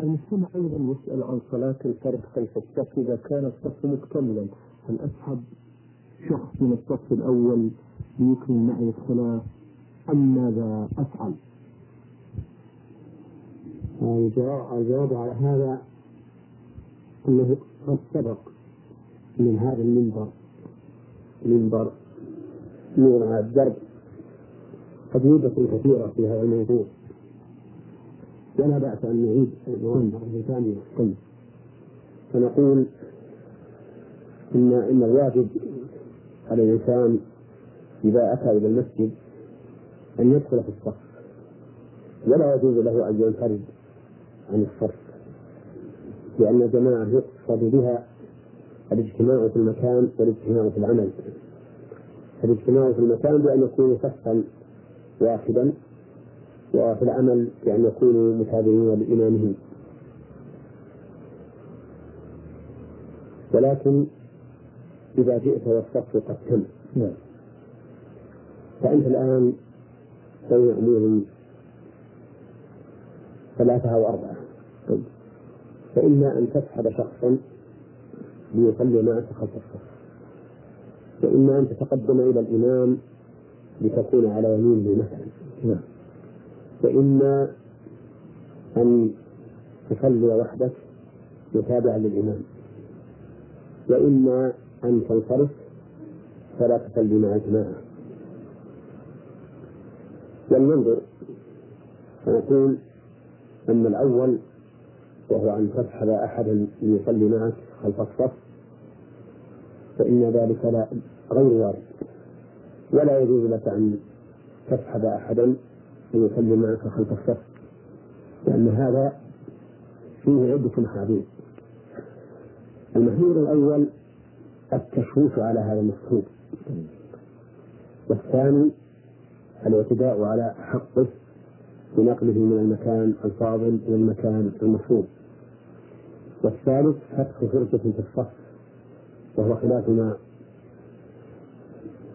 المستمع أيضا يسأل عن صلاة الفرد خلف الصف إذا كان الصف مكتملا. هل أسحب شخص من الصف الأول ليكمل معي الصلاة أم ماذا أفعل؟ الجواب على هذا أنه قد سبق من هذا المنبر. منبر نور على الدرب. تجربة كثيرة في هذا الموضوع. ولا بأس أن نعيد الجواب مرة ثانية. طيب. فنقول إن إن الواجب على الإنسان إذا أتى إلى المسجد أن يدخل في الصف. ولا يجوز له أن ينفرد عن الصف. لأن الجماعة يقصد بها الاجتماع في المكان والاجتماع في العمل. الاجتماع في المكان بأن يكونوا صفا واحدا. وفي العمل بأن يكونوا متابعين لإمامهم ولكن إذا جئت والصف قد تم نعم. فأنت الآن بين أمور ثلاثة أو أربعة طيب. فإما أن تسحب شخصا ليصلي معك خلف الصف وإما أن تتقدم إلى الإمام لتكون على يمينه مثلا نعم. وإما أن تصلي وحدك متابعا للإمام. وإما أن تنصرف فلا تصلي مع الجماعة. ولننظر. فنقول أن الأول وهو أن تسحب أحدا ليصلي معك خلف الصف فإن ذلك لا غير وارد. ولا يجوز لك أن تسحب أحدا ليصلي معك خلف الصف لأن هذا فيه عدة محاذير المحذور الأول التشويش على هذا المفهوم. والثاني الاعتداء على حقه بنقله من المكان الفاضل إلى المكان المفروض والثالث فتح فرجة في الصف وهو خلاف ما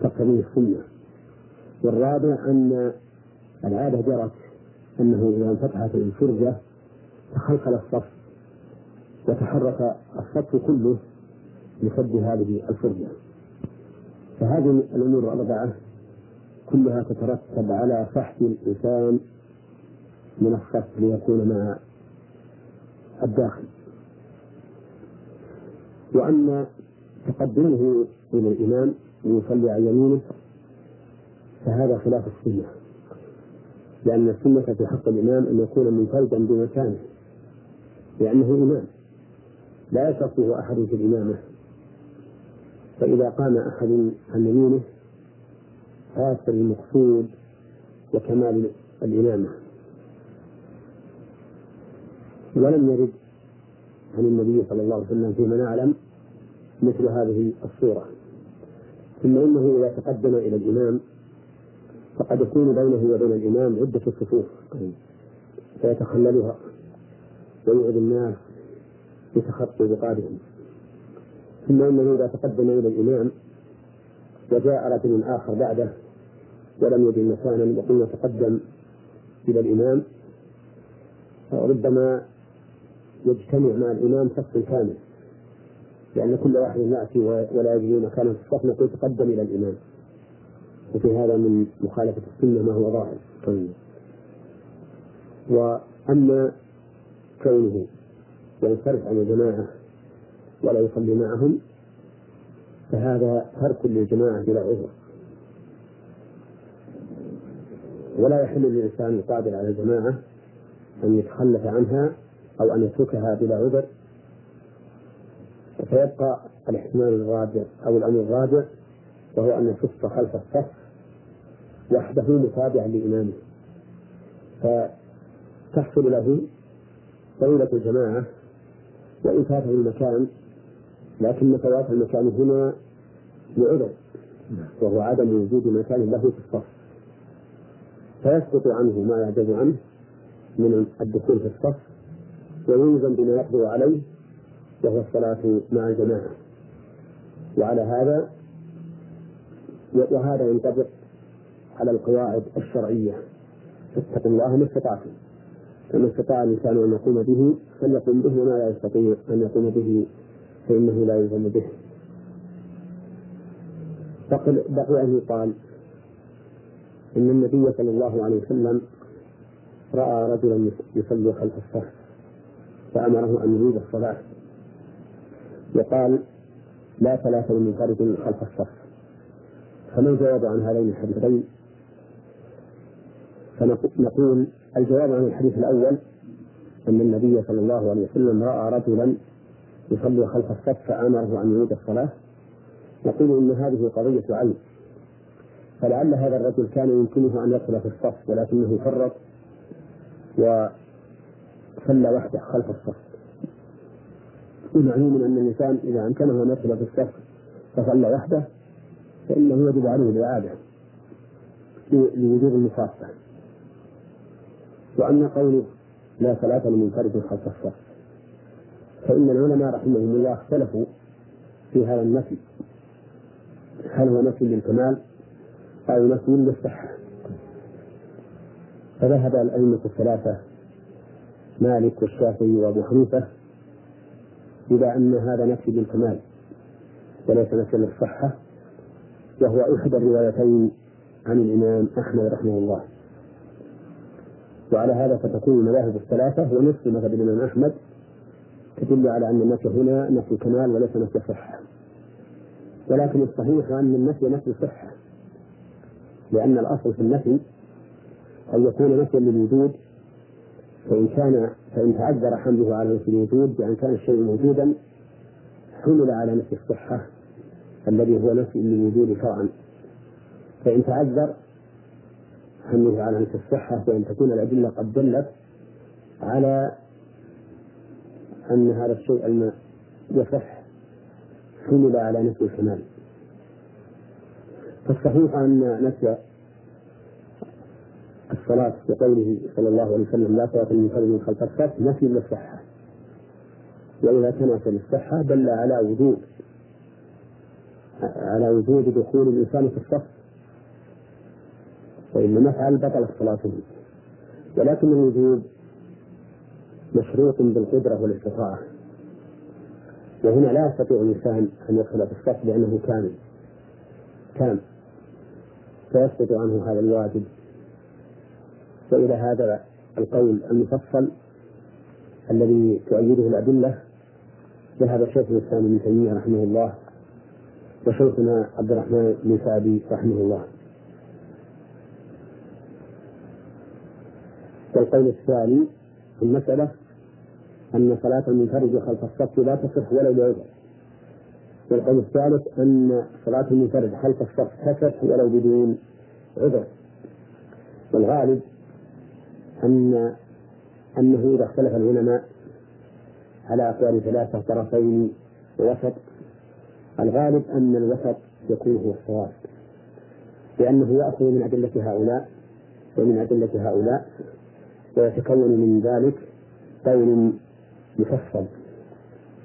تقتضيه السنة. والرابع أن العادة جرت أنه إذا انفتحت الفرجة تخلخل الصف وتحرك الصف كله لسد هذه الفرجة. فهذه الأمور الأربعة كلها تترتب على فحص الإنسان من الصف ليكون مع الداخل. وأما تقدمه إلى الإمام ليصلي عن يمينه فهذا خلاف السنة. لأن السنة في حق الإمام أن يكون منفردا بمكانه لأنه إمام. لا يشرطه أحد في الإمامة. فإذا قام أحد عن يمينه فات المقصود وكمال الإمامة. ولم يرد عن النبي صلى الله عليه وسلم فيما نعلم مثل هذه الصورة. ثم إنه إذا تقدم إلى الإمام فقد يكون بينه وبين الإمام عدة صفوف فيتخللها ويعد الناس بتخطي رقابهم ثم إنه إذا تقدم إلى الإمام وجاء رجل آخر بعده ولم يجد مكانا يقول يتقدم إلى الإمام ربما يجتمع مع الإمام صف كامل لأن كل واحد يأتي ولا يجد مكانا في الصف نقول تقدم إلى الإمام. وفي هذا من مخالفة السنة ما هو ظاهر. طيب. وأما كونه ينصرف عن الجماعة ولا يصلي معهم فهذا ترك للجماعة بلا عذر. ولا يحل للإنسان القادر على الجماعة أن يتخلف عنها أو أن يتركها بلا عذر. فيبقى الإحتمال الرابع أو الأمر الرابع وهو أن يصف خلف الصف وحده متابعا لإمامه. فتحصل له طويلة الجماعة وإن فاته المكان لكن فوات المكان هنا لعذر وهو عدم وجود مكان له في الصف. فيسقط عنه ما يعجز عنه من الدخول في الصف ويلزم بما يقدر عليه وهو الصلاة مع الجماعة. وعلى هذا وهذا ينطبق على القواعد الشرعية. اتقوا الله ما استطعتم. فما استطاع الإنسان أن يقوم به فليقوم به وما لا يستطيع أن يقوم به فإنه لا يلزم به. بقي أن يقال إن النبي صلى الله عليه وسلم رأى رجلا يصلي خلف الصف فأمره أن يعيد الصلاة. وقال لا صلاة لمنفرد خلف الصف. فما الجواب عن هذين الحديثين؟ فنقول الجواب عن الحديث الأول أن النبي صلى الله عليه وسلم رأى رجلا يصلي خلف الصف فأمره أن يعيد الصلاة. نقول إن هذه قضية عين فلعل هذا الرجل كان يمكنه أن يدخل في الصف ولكنه فرط وصلى وحده خلف الصف. ومعلوم أن الإنسان إذا أمكنه أن يدخل في الصف فصلى وحده فإنه يجب عليه الإعادة لوجود المصافة وأما قوله لا صلاة لمنفرد خلف الصف. فإن العلماء رحمهم الله اختلفوا في هذا النفي. هل هو نفي للكمال أو نفي للصحة؟ فذهب الأئمة الثلاثة مالك والشافعي وأبو حنيفة إلى أن هذا نفي للكمال وليس نفي للصحة وهو إحدى الروايتين عن الإمام أحمد رحمه الله. وعلى هذا فتكون المذاهب الثلاثة ونصف مذهب الإمام أحمد تدل على أن النفي هنا نفي كمال وليس نفي صحة. ولكن الصحيح أن النفي نفي صحة لأن الأصل في النفي أن يكون نفيا للوجود فإن كان فإن تعذر حمله على نفي الوجود بأن كان الشيء موجودا حمل على نفي الصحة الذي هو نفي للوجود شرعا فإن تعذر حمله على نفي الصحة بأن تكون الأدلة قد دلت على أن هذا الشيء يصح حمل على نفي الكمال فالصحيح أن نفي الصلاة بقوله صلى الله عليه وسلم لا صلاة من خلف الصف نفي للصحة. وإذا نفي للصحة دل على وجود على وجود دخول الإنسان في الصف. وإن لم يفعل بطلت صلاته ولكن الوجود مشروط بالقدرة والاستطاعة. وهنا لا يستطيع الإنسان أن يدخل في الصف لأنه كامل. كامل. فيسقط عنه هذا الواجب. وإلى هذا القول المفصل الذي تؤيده الأدلة ذهب شيخ الإسلام ابن تيمية رحمه الله وشيخنا عبد الرحمن بن سعدي رحمه الله. والقول الثاني في المسألة أن صلاة المنفرد خلف الصف لا تصح ولو بعذر والقول الثالث أن صلاة المنفرد خلف الصف تصح ولو بدون عذر. والغالب أن أنه إذا اختلف العلماء على أقوال ثلاثة طرفين ووسط الغالب أن الوسط يكون هو الصواب. لأنه يأخذ من أدلة هؤلاء ومن أدلة هؤلاء ويتكون من ذلك قول مفصل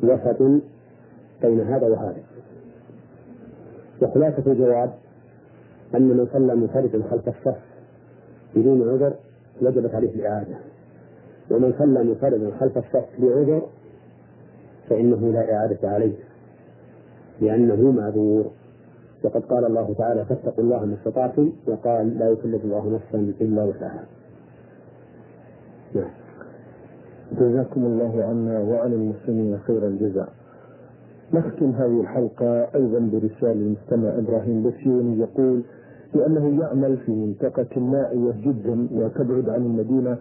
وسط بين هذا وهذا. وخلاصة الجواب أن من صلى منفردا خلف الصف بدون عذر وجبت عليه الإعادة. ومن صلى منفردا خلف الصف بعذر فإنه لا إعادة عليه لأنه معذور. وقد قال الله تعالى فاتقوا الله ما استطعتم وقال لا يكلف الله نفسا إلا وسعها. نعم جزاكم الله عنا وعن المسلمين خير الجزاء. نختم هذه الحلقة أيضا برسالة المستمع إبراهيم بسيوني يقول لأنه يعمل في منطقة نائية جدا وتبعد عن المدينة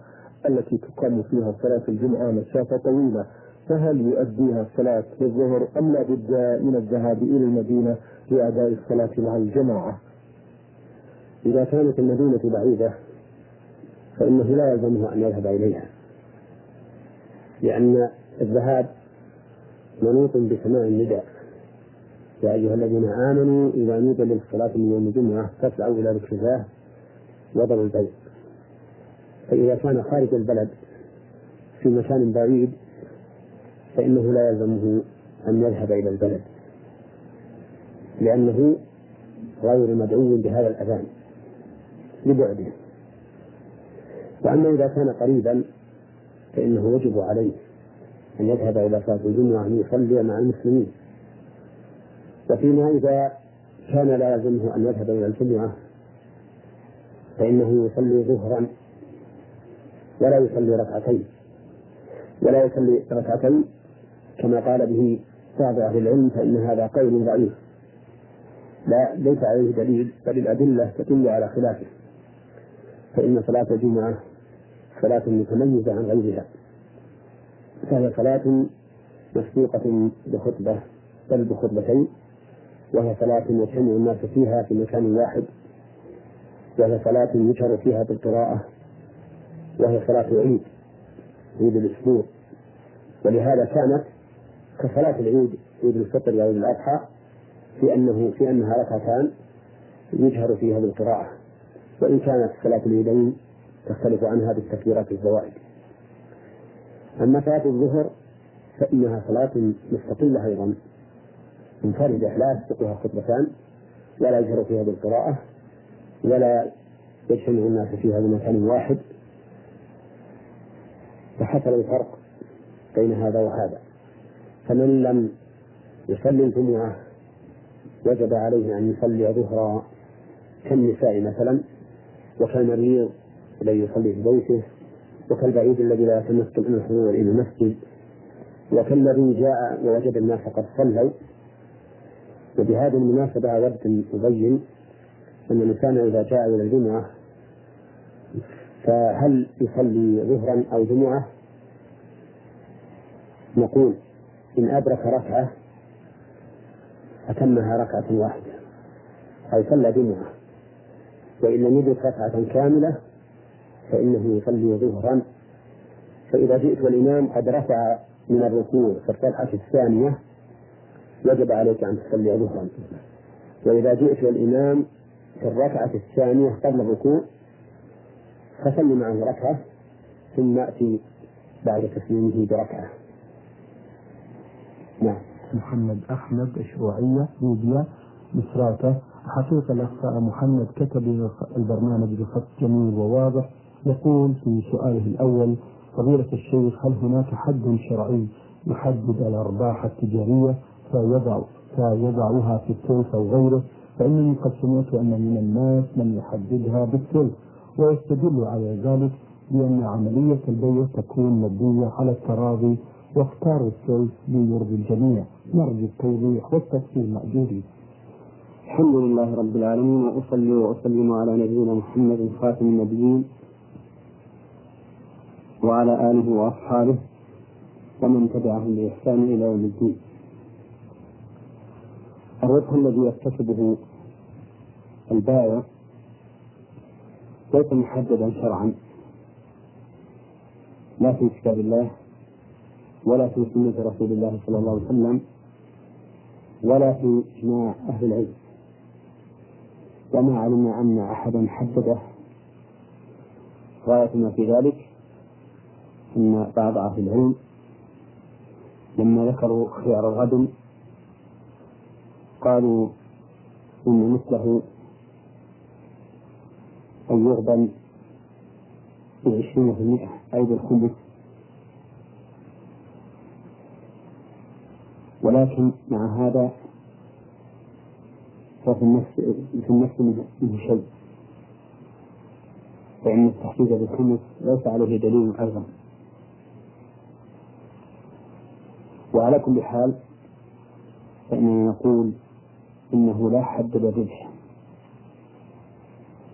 التي تقام فيها صلاة الجمعة مسافة طويلة. فهل يؤديها الصلاة للظهر أم لا بد من الذهاب إلى المدينة لأداء الصلاة مع الجماعة؟ إذا كانت المدينة بعيدة فإنه لا يلزمه أن يذهب إليها لأن الذهاب منوط بسماع النداء. يا أيها الذين آمنوا إذا نودي للصلاة من يوم الجمعة فاسعوا إلى ذكر الله وضعوا البيت فإذا كان خارج البلد في مكان بعيد فإنه لا يلزمه أن يذهب إلى البلد لأنه غير مدعو بهذا الأذان لبعده. وأما إذا كان قريبا فإنه يجب عليه أن يذهب إلى صلاة الجمعة أن يصلي مع المسلمين. وفيما إذا كان لا يلزمه أن يذهب إلى الجمعة فإنه يصلي ظهرا ولا يصلي ركعتين. ولا يصلي ركعتين كما قال به بعض أهل العلم فإن هذا قول ضعيف. لا ليس عليه دليل بل الأدلة تدل على خلافه. فإن صلاة الجمعة صلاة متميزة عن غيرها فهي صلاة مسبوقة بخطبة بل بخطبتين وهي صلاة يجتمع الناس فيها في مكان واحد وهي صلاة يجهر فيها بالقراءة وهي صلاة عيد عيد الأسبوع. ولهذا كانت كصلاة العيد عيد الفطر وعيد الأضحى في أنه في أنها ركعتان يجهر فيها بالقراءة. وإن كانت صلاة العيدين تختلف عنها بالتكبيرات الزوائد. أما صلاة الظهر فإنها صلاة مستقلة أيضا. منفردة لا يسبقها خطبتان ولا يجهر فيها بالقراءة ولا يجتمع الناس فيها بمكان واحد. فحصل الفرق بين هذا وهذا. فمن لم يصلي الجمعة وجب عليه أن يصلي ظهرا كالنساء مثلا وكالمريض الذي يصلي في بيته وكالبعيد الذي لا يتمكن من الحضور إلى المسجد. وكالذي جاء ووجد الناس قد صلوا. وبهذه المناسبة أردت أن أبين أن الإنسان إذا جاء إلى الجمعة فهل يصلي ظهرا أو جمعة؟ نقول إن أدرك ركعة أتمها ركعة واحدة أو صلى جمعة. وإن لم يدرك ركعة كاملة فإنه يصلي ظهرا. فإذا جئت والإمام قد رفع من الركوع في الركعة الثانية وجب عليك أن تصلي ظهرا. وإذا جئت والإمام في الركعة الثانية قبل الركوع فصل معه ركعة ثم أتي بعد تسليمه بركعة. نعم. محمد أحمد الشروعية ليبيا مصراتة حقيقة الأخ محمد كتب البرنامج بخط جميل وواضح يقول في سؤاله الأول فضيلة الشيخ هل هناك حد شرعي يحدد الأرباح التجارية فيضع فيضعها في الثلث أو غيره؟ فإنني قد سمعت أن من الناس من يحددها بالثلث ويستدل على ذلك بأن عملية البيع تكون مبنية على التراضي واختار الثلث ليرضي الجميع. نرجو التوضيح والتفصيل مأجورين. الحمد لله رب العالمين وأصلي وأسلم على نبينا محمد خاتم النبيين وعلى آله وأصحابه ومن تبعهم بإحسان إلى يوم الدين. الربح الذي يكتسبه البائع ليس محددا شرعا لا في كتاب الله ولا في سنة رسول الله صلى الله عليه وسلم ولا في إجماع أهل العلم. وما علمنا أن أحدا حدده. غاية ما في ذلك أن بعض أهل العلم لما ذكروا خيار الغد قالوا إن مثله أن يغبن بعشرين في المئة أي بالخمس ولكن مع هذا ففي النفس في النفس منه شيء فإن التحديد بالخمس ليس عليه دليل أيضا. وعلى كل حال فإننا نقول إنه لا حد للربح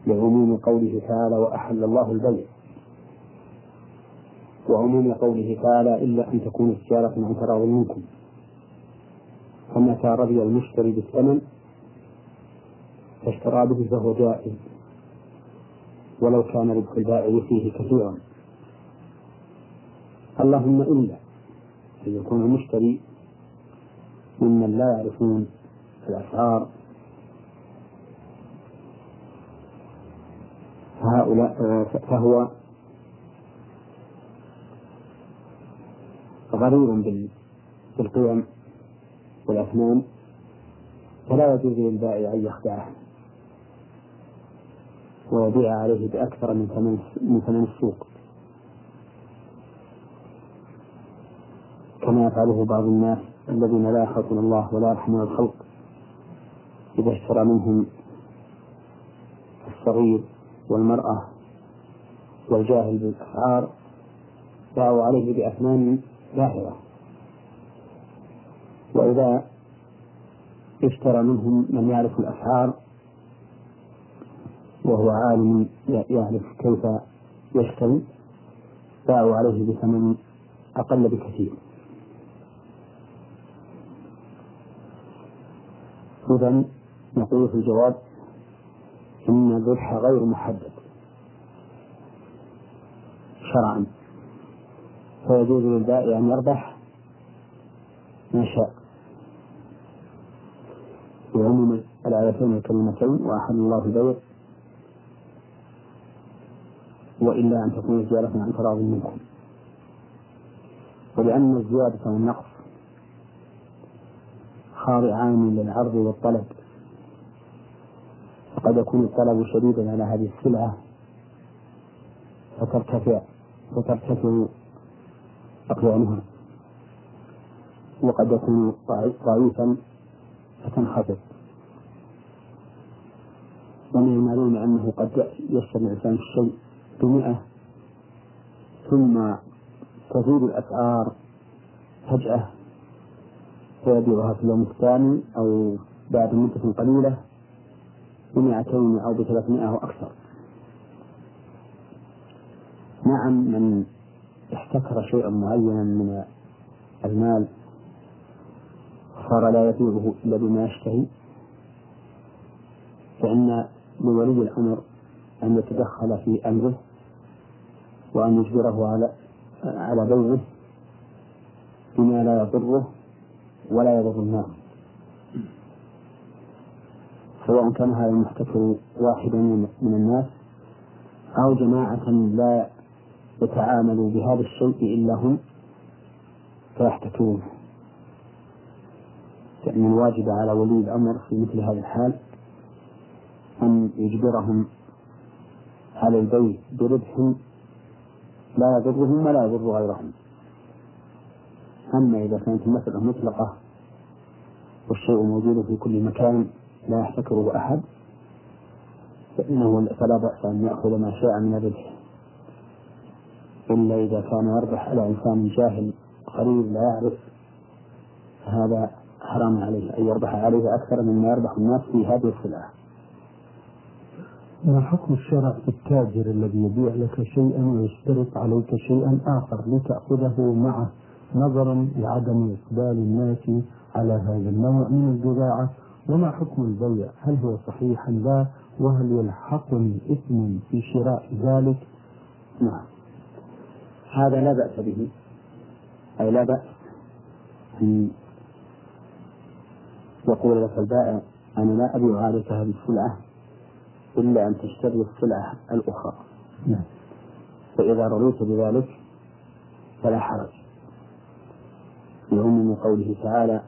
لعموم قوله تعالى وأحل الله البيع وعموم قوله تعالى إلا أن تكون تجارة عن تراض منكم فمتى رضي المشتري بالثمن؟ فاشترى به فهو جائز ولو كان ربح البائع فيه كثيرا. اللهم إلا أن يكون المشتري ممن لا يعرفون الأسعار. هؤلاء فهو غرير بالقيم والأثمان فلا يجوز للبائع أن يخدعه. ويبيع عليه بأكثر من ثمن من ثمن السوق. كما يفعله بعض الناس الذين لا يخافون الله ولا يرحمون الخلق إذا اشترى منهم الصغير والمرأة والجاهل بالأسعار باعوا عليه بأثمان باهرة. وإذا اشترى منهم من يعرف الأسعار وهو عالم يعرف كيف يشتري باعوا عليه بثمن أقل بكثير. إذا نقول في الجواب إن الربح غير محدد شرعا فيجوز للبائع أن يربح ما شاء. بعموم الآيتين الكلمتين وأحل الله البيع. وإلا أن تكون زيادة عن فراغ منكم. ولأن الزيادة والنقص خاضعان للعرض والطلب. فقد يكون الطلب شديدا على هذه السلعة فترتفع فترتفع أقيامها وقد يكون ضعيفا فتنخفض. ومن المعلوم أنه قد يشتري الإنسان الشيء بمئة. ثم تزيد الأسعار فجأة فيبيعها في اليوم الثاني أو بعد مدة قليلة بمئتين أو بثلاثمائة أو أكثر. نعم من احتكر شيئا معينا من المال صار لا يبيعه إلا بما يشتهي فإن لولي الأمر أن يتدخل في أمره وأن يجبره على على بيعه بما لا يضره ولا يضر الناس سواء كان هذا المحتكر واحدا من الناس أو جماعة لا يتعاملوا بهذا الشيء إلا هم فيحتكرونه فإن الواجب على ولي الأمر في مثل هذا الحال أن يجبرهم على البيع بربح لا يضرهم ولا يضر غيرهم أما إذا كانت المسألة مطلقة والشيء موجود في كل مكان لا يحتكره أحد فإنه فلا بأس أن يأخذ ما شاء من الربح. إلا إذا كان يربح على إنسان جاهل قريب لا يعرف فهذا حرام عليه أن يربح عليه أكثر مما يربح الناس في هذه السلعة. ما حكم الشرع في التاجر الذي يبيع لك شيئا ويشترط عليك شيئا آخر لتأخذه معه نظرا لعدم إقبال الناس على هذا النوع من البضاعة؟ وما حكم البيع؟ هل هو صحيح أم لا؟ وهل يلحقني إثم في شراء ذلك؟ نعم. هذا لا بأس به. أي لا بأس أن يقول لك البائع أنا لا أبيع عليك هذه السلعة إلا أن تشتري السلعة الأخرى. نعم. فإذا رضيت بذلك فلا حرج. لعموم قوله تعالى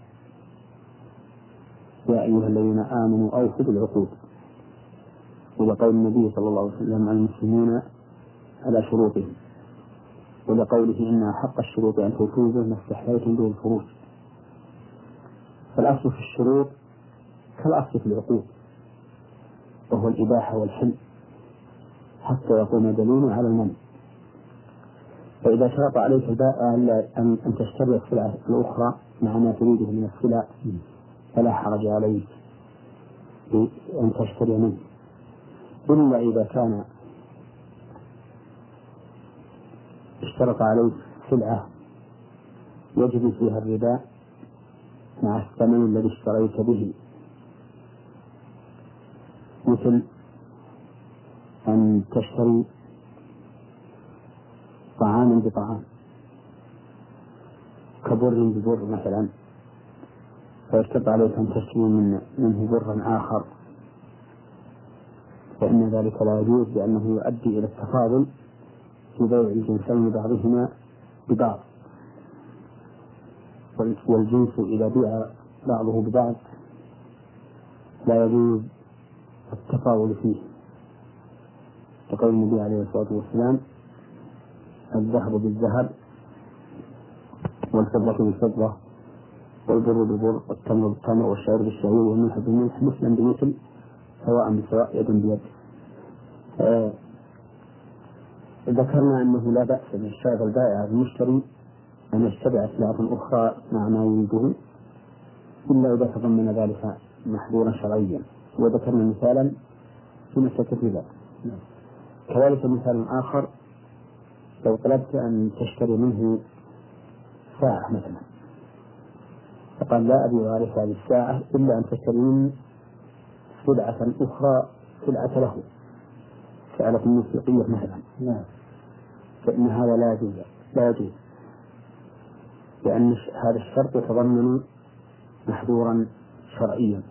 يا أيها الذين آمنوا أوفوا بالعقود. ولقول النبي صلى الله عليه وسلم المسلمون على شروطهم. ولقوله إن أحق الشروط أن توفوا به ما استحييتم به الفروج. فالأصل في الشروط كالأصل في العقود. وهو الإباحة والحل حتى يقوم دليل على المنع. فإذا شرط عليك أن أن تشتري السلعة الأخرى مع ما تريده من السلع فلا حرج عليك أن تشتري منه. إلا إذا كان اشترط عليك سلعة يجري فيها الربا مع الثمن الذي اشتريت به. مثل أن تشتري طعاما بطعام كبر ببر مثلا فيشترط عليك أن تشتري من منه برا آخر. فإن ذلك لا يجوز لأنه يؤدي إلى التفاضل في بيع الجنسين بعضهما ببعض. والجنس إذا بيع بعضه ببعض لا يجوز التفاضل فيه. كقول النبي عليه الصلاة والسلام الذهب بالذهب والفضة بالفضة والبر بالبر والتمر بالتمر والشعير بالشعير والملح بالملح مثلا بمثل سواء بسواء يد بيد. آه ذكرنا أنه لا بأس بالشاغل البائع المشتري أن يتبع سلعة أخرى مع ما يريده إلا إذا تضمن ذلك محظورا شرعيا. وذكرنا مثالا في مسألة الربا. كذلك مثال آخر لو طلبت أن تشتري منه ساعة مثلا. فقال لا أبيع عليك هذه الساعة إلا أن تشتري سلعة أخرى سلعة له. سألة موسيقية مثلا. نعم فإن هذا لا يجوز. لا يجوز. لأن هذا الشرط يتضمن محظورا شرعيا.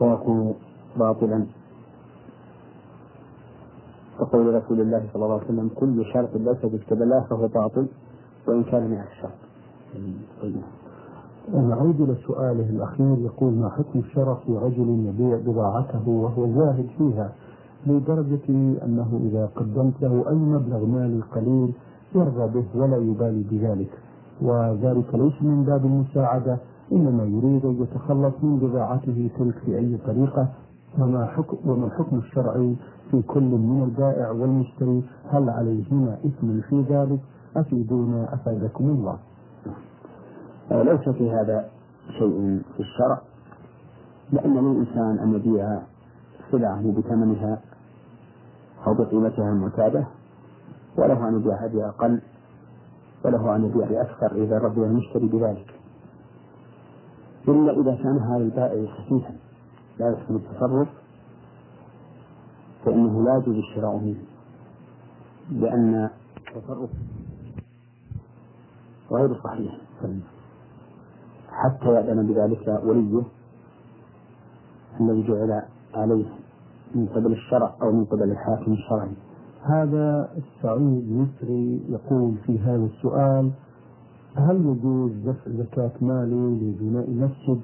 ويكون باطلا. وقول رسول الله صلى الله عليه وسلم كل شرط ليس الله فهو باطل وإن كان مئة شرط نعود إلى سؤاله الأخير يقول ما حكم الشرع في رجل يبيع بضاعته وهو زاهد فيها؟ لدرجة أنه إذا قدمت له أي مبلغ مالي قليل يرضى به ولا يبالي بذلك. وذلك ليس من باب المساعدة إنما يريد أن يتخلص من بضاعته تلك في أي طريقة وما حكم وما الحكم الشرعي في كل من البائع والمشتري؟ هل عليهما إثم في ذلك؟ أفيدونا أفادكم الله. ليس في هذا شيء في الشرع لأن للإنسان أن يبيع سلعه بثمنها أو بقيمتها المعتادة وله أن يبيعها بأقل وله أن يبيع بأكثر إذا رضي المشتري بذلك. إلا إذا كان هذا البائع خفيفا لا يحسن التصرف فإنه لا يجوز الشراء منه لأن التصرف غير صحيح. حتى يأذن بذلك وليه الذي جعل عليه من قبل الشرع أو من قبل الحاكم الشرعي. هذا السعيد مصري يقول في هذا السؤال هل يجوز دفع زكاة مالي لبناء مسجد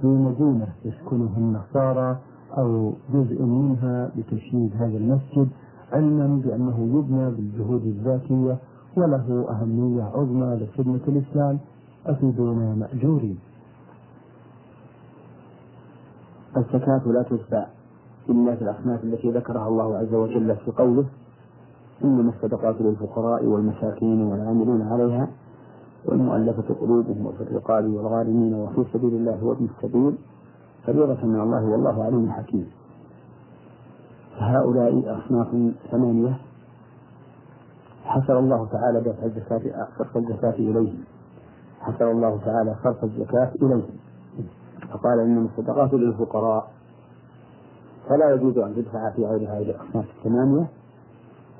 في مدينة يسكنها النصارى أو جزء منها لتشييد هذا المسجد علما بأنه يبنى بالجهود الذاتية وله أهمية عظمى لخدمة الإسلام؟ أفيدونا مأجورين الزكاة لا تدفع إلا في الأصناف التي ذكرها الله عز وجل في قوله إنما الصدقات للفقراء والمساكين والعاملين عليها والمؤلفة قلوبهم وفي الرقاب والغارمين وفي سبيل الله وابن السبيل فريضة من الله والله عليم حكيم. فهؤلاء أصناف ثمانية حصر الله تعالى دفع الزكاة صرف الزكاة إليهم. حصر الله تعالى صرف الزكاة إليهم. فقال إنما الصدقات للفقراء. فلا يجوز أن تدفع في غير هذه الأصناف الثمانية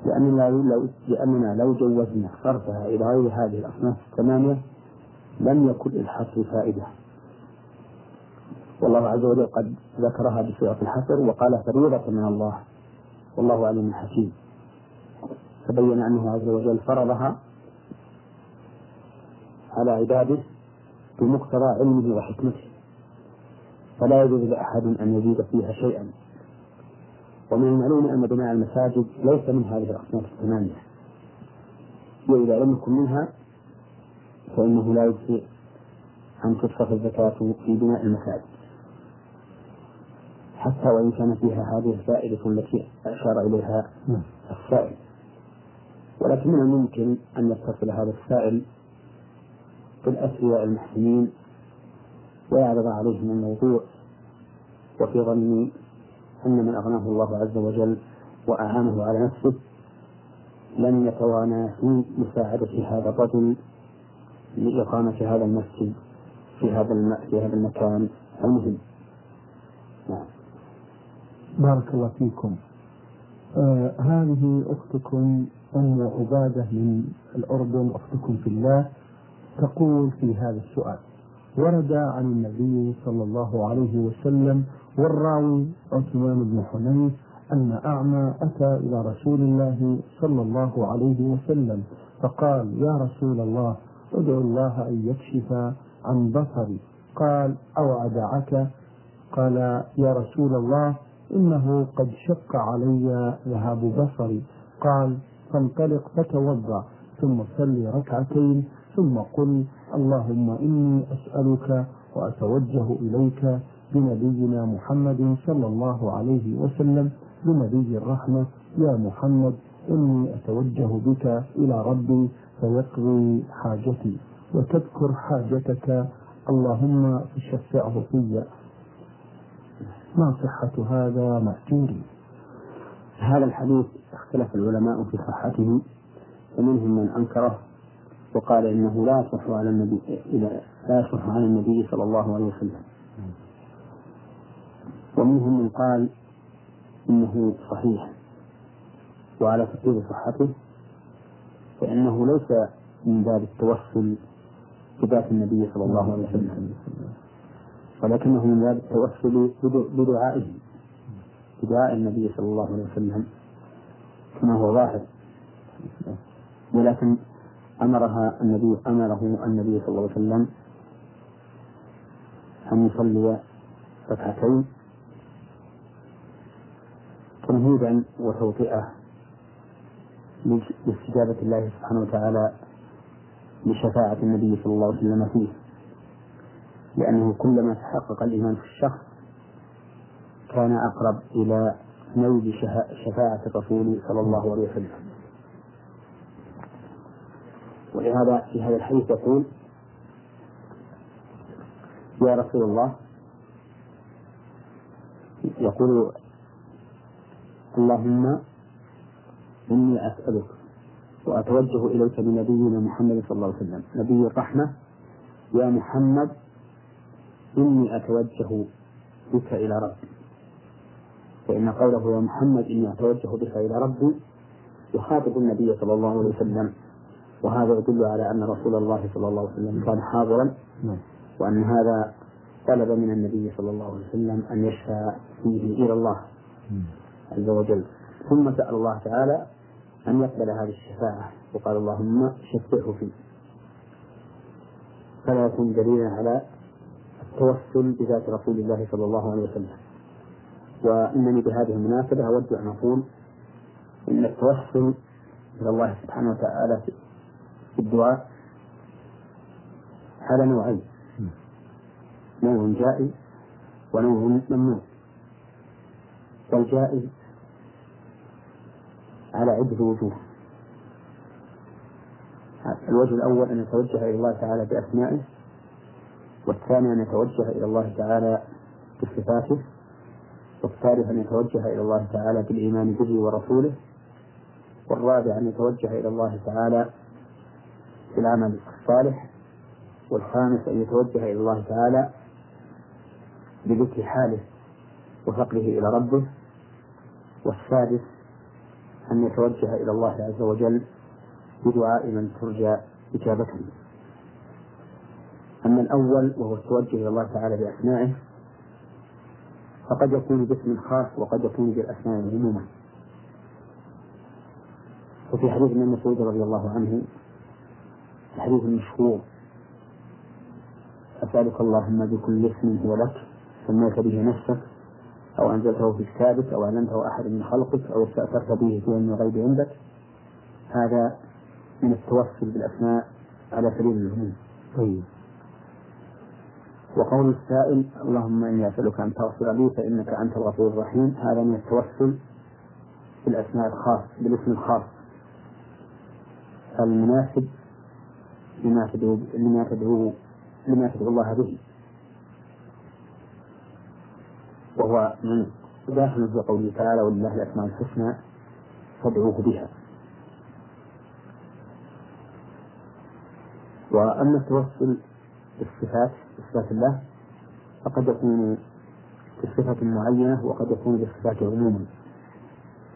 لأننا لو لأننا لو جوزنا صرفها إلى غير هذه الأصناف الثمانية لم يكن الحصر فائدة. والله عز وجل قد ذكرها بصيغة الحصر وقال فريضة من الله. والله عليم حكيم. فبين أنه عز وجل فرضها على عباده بمقتضى علمه وحكمته. فلا يجوز لأحد أن يزيد فيها شيئا. ومن المعلوم أن بناء المساجد ليس من هذه الأصناف الثمانية. وإذا لم يكن منها فإنه لا يجزي أن تصرف الزكاة في بناء المساجد. حتى وإن كان فيها هذه الفائدة التي أشار إليها السائل. ولكن من الممكن أن يتصل هذا السائل بالأسرياء المحسنين ويعرض عليهم الموضوع وفي ظني أن من أغناه الله عز وجل وأعانه على نفسه لن يتوانى في مساعدة هذا الرجل لإقامة هذا المسجد في هذا في هذا المكان المهم. نعم. بارك الله فيكم. آه هذه أختكم أم عبادة من الأردن أختكم في الله تقول في هذا السؤال ورد عن النبي صلى الله عليه وسلم والراوي عثمان بن حنيف أن أعمى أتى إلى رسول الله صلى الله عليه وسلم فقال يا رسول الله ادعو الله أن يكشف عن بصري. قال أو أدعك قال يا رسول الله إنه قد شق علي ذهاب بصري. قال فانطلق فتوضأ ثم صل ركعتين ثم قل اللهم إني أسألك وأتوجه إليك بنبينا محمد صلى الله عليه وسلم بنبي الرحمة يا محمد إني أتوجه بك إلى ربي فيقضي حاجتي وتذكر حاجتك اللهم فشفعه في ما صحة هذا مأجوري؟ هذا الحديث اختلف العلماء في صحته ومنهم من أنكره وقال إنه لا يصح على النبي لا يصح عن النبي صلى الله عليه وسلم. ومنهم من قال إنه صحيح وعلى تقرير صحته فإنه ليس من باب التوسل بذات النبي صلى الله عليه وسلم ولكنه من باب التوسل بدعائه بدعاء النبي صلى الله عليه وسلم كما هو ظاهر ولكن أمرها النبي أمره النبي صلى الله عليه وسلم أن يصلي ركعتين تمهيدا وتوطئة لاستجابة الله سبحانه وتعالى لشفاعة النبي صلى الله عليه وسلم فيه. لأنه كلما تحقق الإيمان في الشخص كان أقرب إلى نيل شفاعة الرسول صلى الله عليه وسلم. ولهذا في هذا الحديث يقول يا رسول الله. يقول اللهم إني أسألك وأتوجه إليك بنبينا محمد صلى الله عليه وسلم. نبي الرحمة يا محمد إني أتوجه بك إلى ربي. فإن قوله يا محمد إني أتوجه بك إلى ربي يخاطب النبي صلى الله عليه وسلم وهذا يدل على أن رسول الله صلى الله عليه وسلم كان حاضرا نعم. وأن هذا طلب من النبي صلى الله عليه وسلم أن يشفى فيه إلى الله عز وجل. ثم سأل الله تعالى أن يقبل هذه الشفاعة وقال اللهم شفعه فيه. فلا يكون دليلا على التوسل بذات رسول الله صلى الله عليه وسلم. وإنني بهذه المناسبة أود أن أقول إن التوسل إلى الله سبحانه وتعالى في الدعاء على نوعين نوع جائز ونوع ممنوع. والجائز على عدة وجوه. الوجه الأول أن يتوجه إلى الله تعالى بأسمائه والثاني أن يتوجه إلى الله تعالى بصفاته والثالث أن يتوجه إلى الله تعالى بالإيمان به ورسوله والرابع أن يتوجه إلى الله تعالى بالعمل الصالح والخامس أن يتوجه إلى الله تعالى بذكر حاله وفقره إلى ربه والسادس أن يتوجه إلى الله عز وجل بدعاء من ترجى إجابته. أما الأول وهو التوجه إلى الله تعالى بأسمائه فقد يكون باسم خاص وقد يكون بالأسماء عموما وفي حديث ابن مسعود رضي الله عنه الحديث المشهور أسألك اللهم بكل اسم هو لك سميت به نفسك أو أنزلته في كتابك أو أعلنته أحد من خلقك أو استأثرت به في علم الغيب عندك هذا من التوسل بالأسماء على سبيل العموم. طيب. وقول السائل اللهم إني أسألك أن تغفر لي فإنك أنت الغفور الرحيم هذا من التوسل بالأسماء الخاص بالاسم الخاص المناسب لما تدعو لما تدعو لما تدعو الله به. وهو من داخل في قوله تعالى ولله الأسماء الحسنى فادعوه بها. وأما التوسل بالصفات بصفات الله فقد يكون بصفة معينة وقد يكون بصفات عموما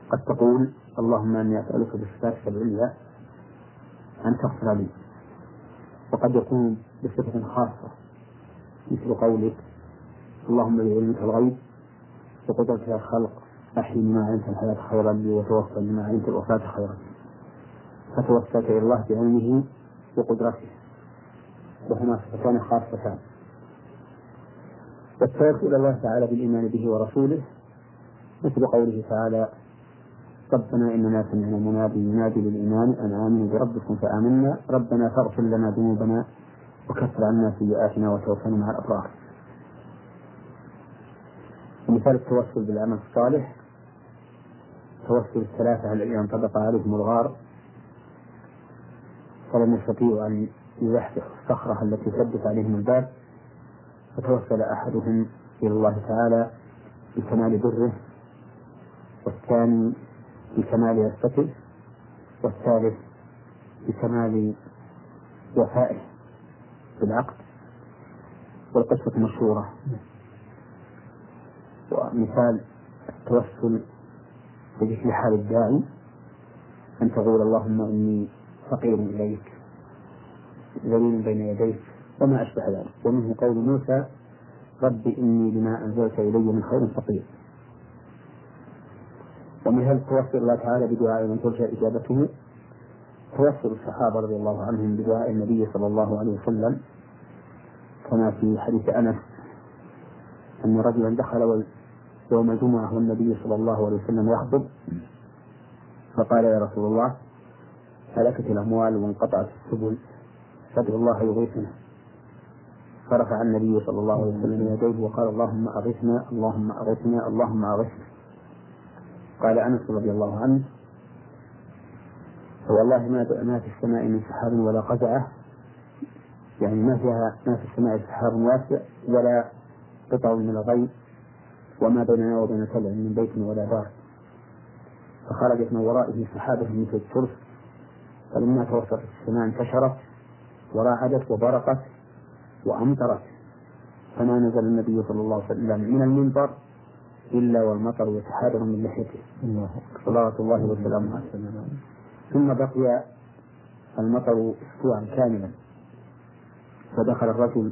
قد تقول اللهم إني أسألك بصفاتك العليا أن تغفر لي. وقد يكون بصفة خاصة مثل قولك اللهم بعلمك الغيب وقدرتك الخلق أحيي ما علمت الحياة خيرا لي وتوفى ما علمت الوفاة خيرا فتوفاك إلى الله بعلمه وقدرته وهما صفتان خاصتان. والتوكل إلى الله تعالى بالإيمان به ورسوله مثل قوله تعالى ربنا إننا سمعنا منادي ينادي للإيمان أن آمنوا بربكم فآمنا. ربنا فاغفر لنا ذنوبنا وكفر عنا سيئاتنا وتوفنا مع الأبرار. مثال التوسل بالعمل الصالح. توسل الثلاثة الذين انطبق عليهم الغار. فلم يستطيعوا أن يزحزحوا الصخرة التي سدت عليهم الباب. فتوسل أحدهم إلى الله تعالى بكمال بره. والثاني بكمال عفته والثالث بكمال وفائه بالعقد والقصة مشهورة. ومثال التوسل بذكر حال الداعي أن تقول اللهم إني فقير إليك ذليل بين يديك وما أشبه ذلك. ومنه قول موسى رب إني لما أنزلت إلي من خير فقير. ومن هذا توسل الله تعالى بدعاء من ترجى إجابته؟ توسل الصحابة رضي الله عنهم بدعاء النبي صلى الله عليه وسلم. كما في حديث أنس أن رجلا دخل يوم الجمعة والنبي صلى الله عليه وسلم يخطب. فقال يا رسول الله هلكت الأموال وانقطعت السبل فادعو الله يغيثنا. فرفع النبي صلى الله عليه وسلم يديه وقال اللهم أغثنا اللهم أغثنا اللهم أغثنا. قال أنس رضي الله عنه والله ما ما في السماء من سحاب ولا قزعة. يعني ما فيها ما في السماء سحاب واسع ولا قطع من الغيب وما بيننا وبين سلع من بيت ولا دار. فخرجت من ورائه سحابة مثل الترس فلما توسطت السماء انتشرت ورعدت وبرقت وأمطرت. فما نزل النبي صلى الله عليه وسلم من المنبر إلا والمطر يتحادر من لحيته صلوات الله وسلامه عليه. ثم بقي المطر أسبوعا كاملا. فدخل الرجل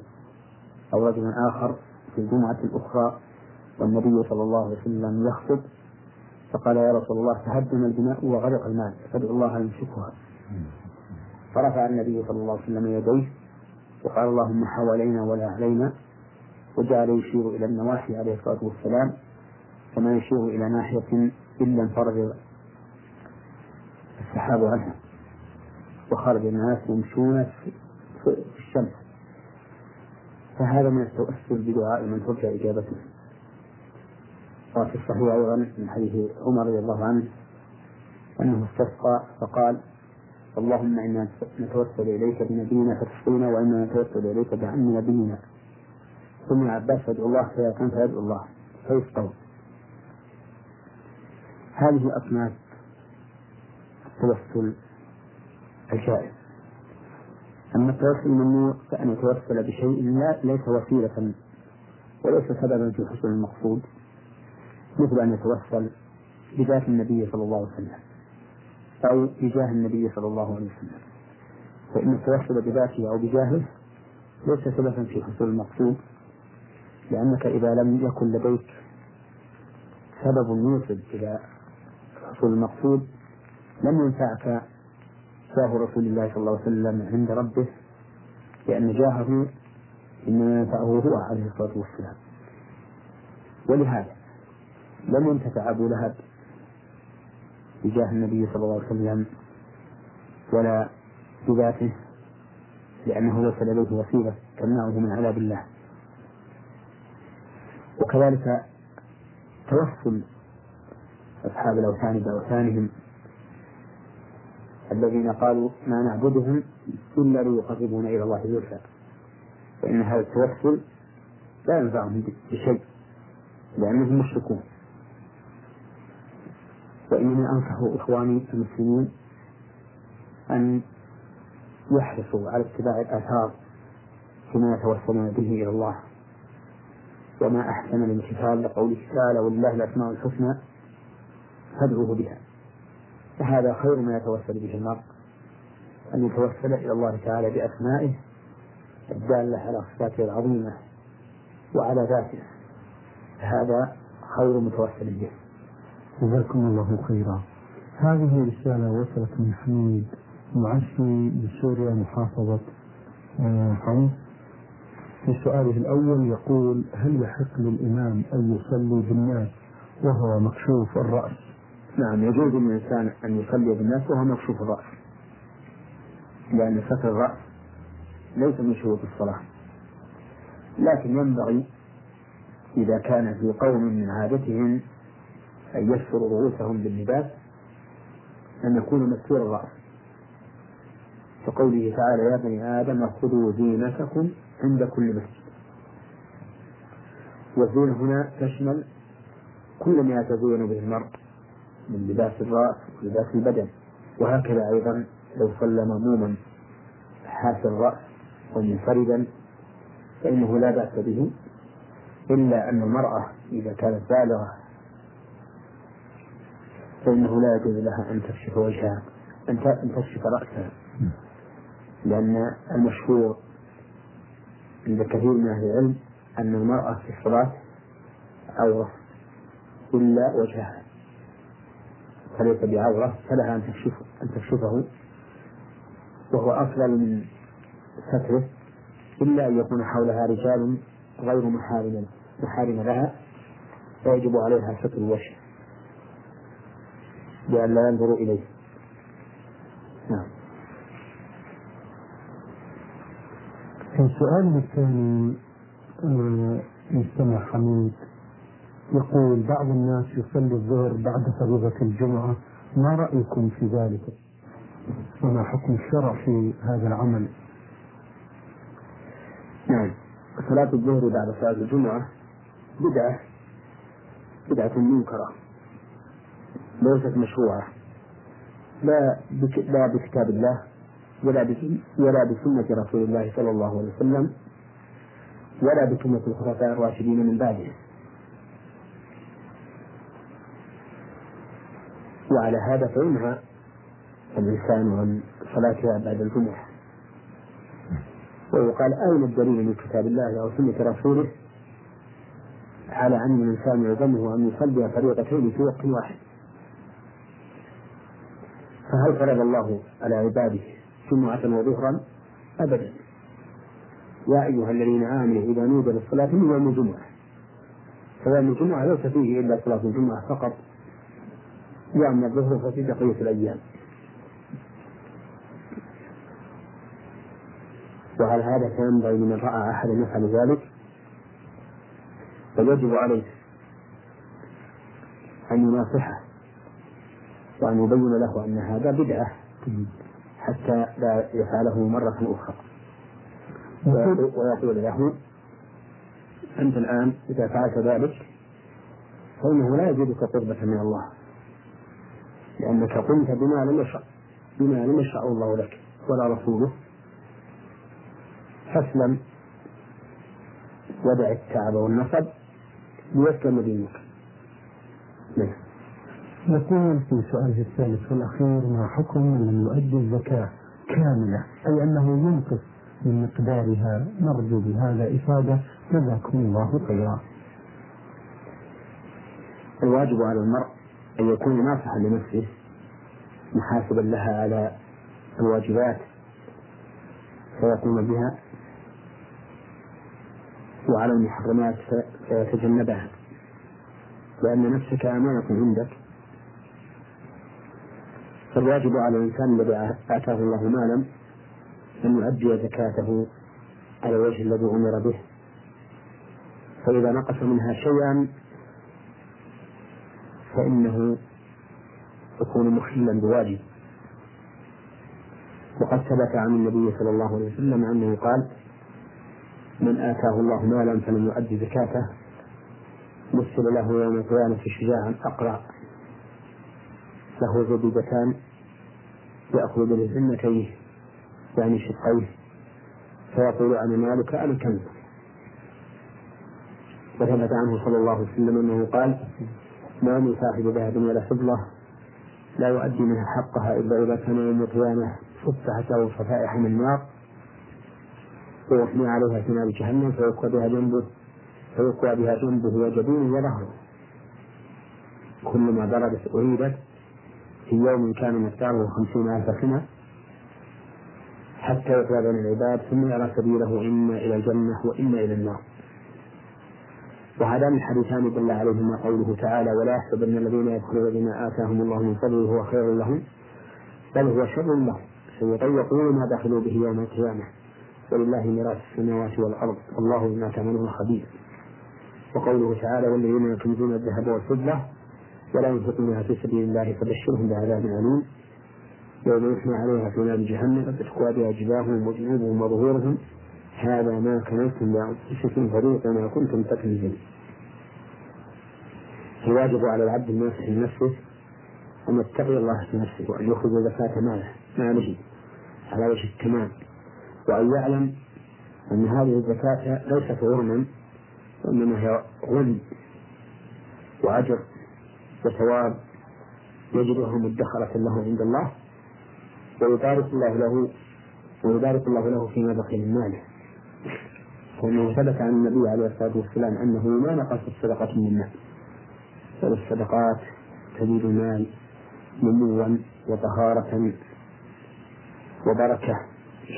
أو رجل آخر في الجمعة الأخرى والنبي صلى الله عليه وسلم يخطب فقال يا رسول الله تهدم البناء وغرق المال فادعو الله أن يمسكها. فرفع النبي صلى الله عليه وسلم يديه وقال اللهم حوالينا ولا علينا وجعل يشير إلى النواحي عليه الصلاة والسلام. كما يشير إلى ناحية إلا انفرد السحاب عنها. وخرج الناس يمشون في الشمس. فهذا من التوسل بدعاء من ترجى إجابته وفي الصحيح أيضا من حديث عمر رضي الله عنه أنه استسقى فقال اللهم إنا نتوسل إليك بنبينا فتسقينا وإنا نتوسل إليك بعم نبينا ثم العباس يدعو الله فيكون فيدعو الله؟ فيسقون هذه أصناف التوسل الجائز أما التوسل الممنوع فأن يتوسل بشيء لا ليس وسيلة وليس سببا في حصول المقصود مثل أن يتوسل بذات النبي صلى الله عليه وسلم أو بجاه النبي صلى الله عليه وسلم. فإن التوسل بذاته أو بجاهه ليس سببا في حصول المقصود لأنك إذا لم يكن لديك سبب يوصل إلى حصول المقصود لم ينفعك جاه رسول الله صلى الله عليه وسلم عند ربه لأن جاهه إنما ينفعه هو عليه الصلاة والسلام. ولهذا لم ينتفع أبو لهب بجاه النبي صلى الله عليه وسلم ولا بذاته لأنه وصل إليه وسيلة تمنعه من عذاب الله. وكذلك توسل أصحاب الأوثان بأوثانهم الذين قالوا ما نعبدهم إلا ليقربونا إلى الله زلفى. فإن هذا التوسل لا ينفعهم بشيء لأنهم مشركون. وإنما أنصح إخواني المسلمين أن يحرصوا على اتباع الآثار فيما يتوسلون به إلى الله. وما أحسن الامتثال لقوله تعالى ولله الأسماء الحسنى فادعوه بها. فهذا خير ما يتوسل به المرء. أن يتوسل إلى الله تعالى بأسمائه الدالة على صفاته العظيمة وعلى ذاته. هذا خير متوسل به. جزاكم الله خيرا. هذه رسالة وصلت من حميد معشي بسوريا محافظة آه، حمص في سؤاله الأول يقول هل يحق للإمام أن يصلي بالناس وهو مكشوف الرأس؟ نعم يجوز للإنسان أن يصلي بالناس وهو مكشوف الرأس. لأن ستر الرأس ليس من شروط الصلاة. لكن ينبغي إذا كان في قوم من عادتهم أن يستروا رؤوسهم باللباس أن يكونوا مستور الرأس. كقوله تعالى يا بني آدم خذوا زينتكم عند كل مسجد. والزينة هنا تشمل كل ما يتزين به المرء. من لباس الرأس ولباس البدن. وهكذا أيضا لو صلى مأموما حاسا الرأس ومنفردا فإنه لا بأس به إلا أن المرأة إذا كانت بالغة فإنه لا يجوز لها أن تكشف وجهها أن تكشف رأسها. لأن المشهور عند كثير من أهل العلم أن المرأة في الصلاة عورة إلا وجهها. فليس بعورة فلها أن تكشف أن تكشفه. وهو أفضل من ستره إلا أن يكون حولها رجال غير محارم محارم لها فيجب عليها ستر الوجه. لا ينظروا إليه. نعم. السؤال الثاني مستمع حميد. يقول بعض الناس يصلي الظهر بعد فريضة الجمعة ما رأيكم في ذلك؟ وما حكم الشرع في هذا العمل؟ نعم صلاة الظهر بعد صلاة الجمعة بدعة بدعة منكرة ليست مشروعة لا بك لا بكتاب الله ولا ولا بسنة رسول الله صلى الله عليه وسلم ولا بسنة الخلفاء الراشدين من بعده وعلى هذا فينهى الإنسان عن صلاتها بعد الجمعة. ويقال أين الدليل من كتاب الله أو سنة رسوله على أن الإنسان يلزمه أن يصلي فريضتين في وقت واحد؟ فهل فرض الله على عباده جمعة وظهرا؟ أبدا. يا أيها الذين آمنوا إذا نودي للصلاة من يوم الجمعة. فيوم الجمعة ليس فيه إلا صلاة الجمعة فقط. يوم الظهر ففي بقية الأيام. وهل هذا سينبغي لمن رأى أحدا يفعل ذلك؟ فيجب عليه أن يناصحه وأن يبين له أن هذا بدعة حتى لا يفعله مرة أخرى. ويقول له أنت الآن إذا فعلت ذلك فإنه لا يزيدك قربة من الله. لأنك قمت بما لم يشرع بما لم يشرع الله لك ولا رسوله. فاسلم. ودع التعب والنصب ليسلم دينك. نعم. يقول في سؤاله الثالث والأخير ما حكم من لم يؤدي الزكاة كاملة؟ أي أنه ينقص من مقدارها نرجو بهذا إفادة. جزاكم الله خيرا. الواجب على المرء أن يكون ناصحا لنفسه محاسبا لها على الواجبات فيقوم بها وعلى المحرمات فيتجنبها. لأن نفسك أمانة عندك. فالواجب على الإنسان الذي آتاه الله مالا أن يؤدي زكاته على الوجه الذي أمر به. فإذا نقص منها شيئا فإنه يكون مخلا بواجب وقد ثبت عن النبي صلى الله عليه وسلم أنه قال من آتاه الله مالا فلم يؤدي زكاته مثل له يوم القيامة شجاعا أقرع. له زبيبتان يأخذ بجنتيه يعني شقيه. فيقول أنا مالك أنا كنز وثبت عنه صلى الله عليه وسلم أنه قال ما من صاحب ذهب ولا فضة لا يؤدي منها حقها إلا إذا كان يوم القيامة فتحت له صفائح من النار ويحمي عليها في نار جهنم فيكوى بها جنبه فيكوى بها جنبه وجبينه وظهره كلما بردت أريدت في يوم كان مقداره خمسين ألف سنة حتى يطلع بين العباد ثم يرى سبيله إما إلى الجنة وإما إلى النار. وهذان الحديثان دل عليهما قوله تعالى ولا يحسبن الذين يدخلون بما آتاهم الله من فضله هو خير لهم بل هو شر لهم. سيطيقون ما دخلوا به يوم القيامة ولله ميراث السماوات والأرض والله بما تعملون خبير. وقوله تعالى والذين يكنزون الذهب والفضة ولا ينفقونها في سبيل الله فبشرهم بعذاب أليم. يوم يحمى عليها في نار جهنم فتكوى بها جباههم وجنوبهم وظهورهم. هذا ما كنتم لأنفسكم فذوقوا ما كنتم تكنزون الواجب على العبد الناصح لنفسه أن يتقي الله في نفسه وأن يخرج زكاة ماله ماله على وجه التمام وأن يعلم أن هذه الزكاة ليست غرما وإنما هي غنم وأجر وثواب يجده مدخرة له عند الله ويبارك الله له ويبارك الله له فيما بقي من ماله. وأنه ثبت عن النبي عليه الصلاة والسلام أنه ما نقص الصدقة من مال بل الصدقات تزيد المال نموا وطهارة وبركة.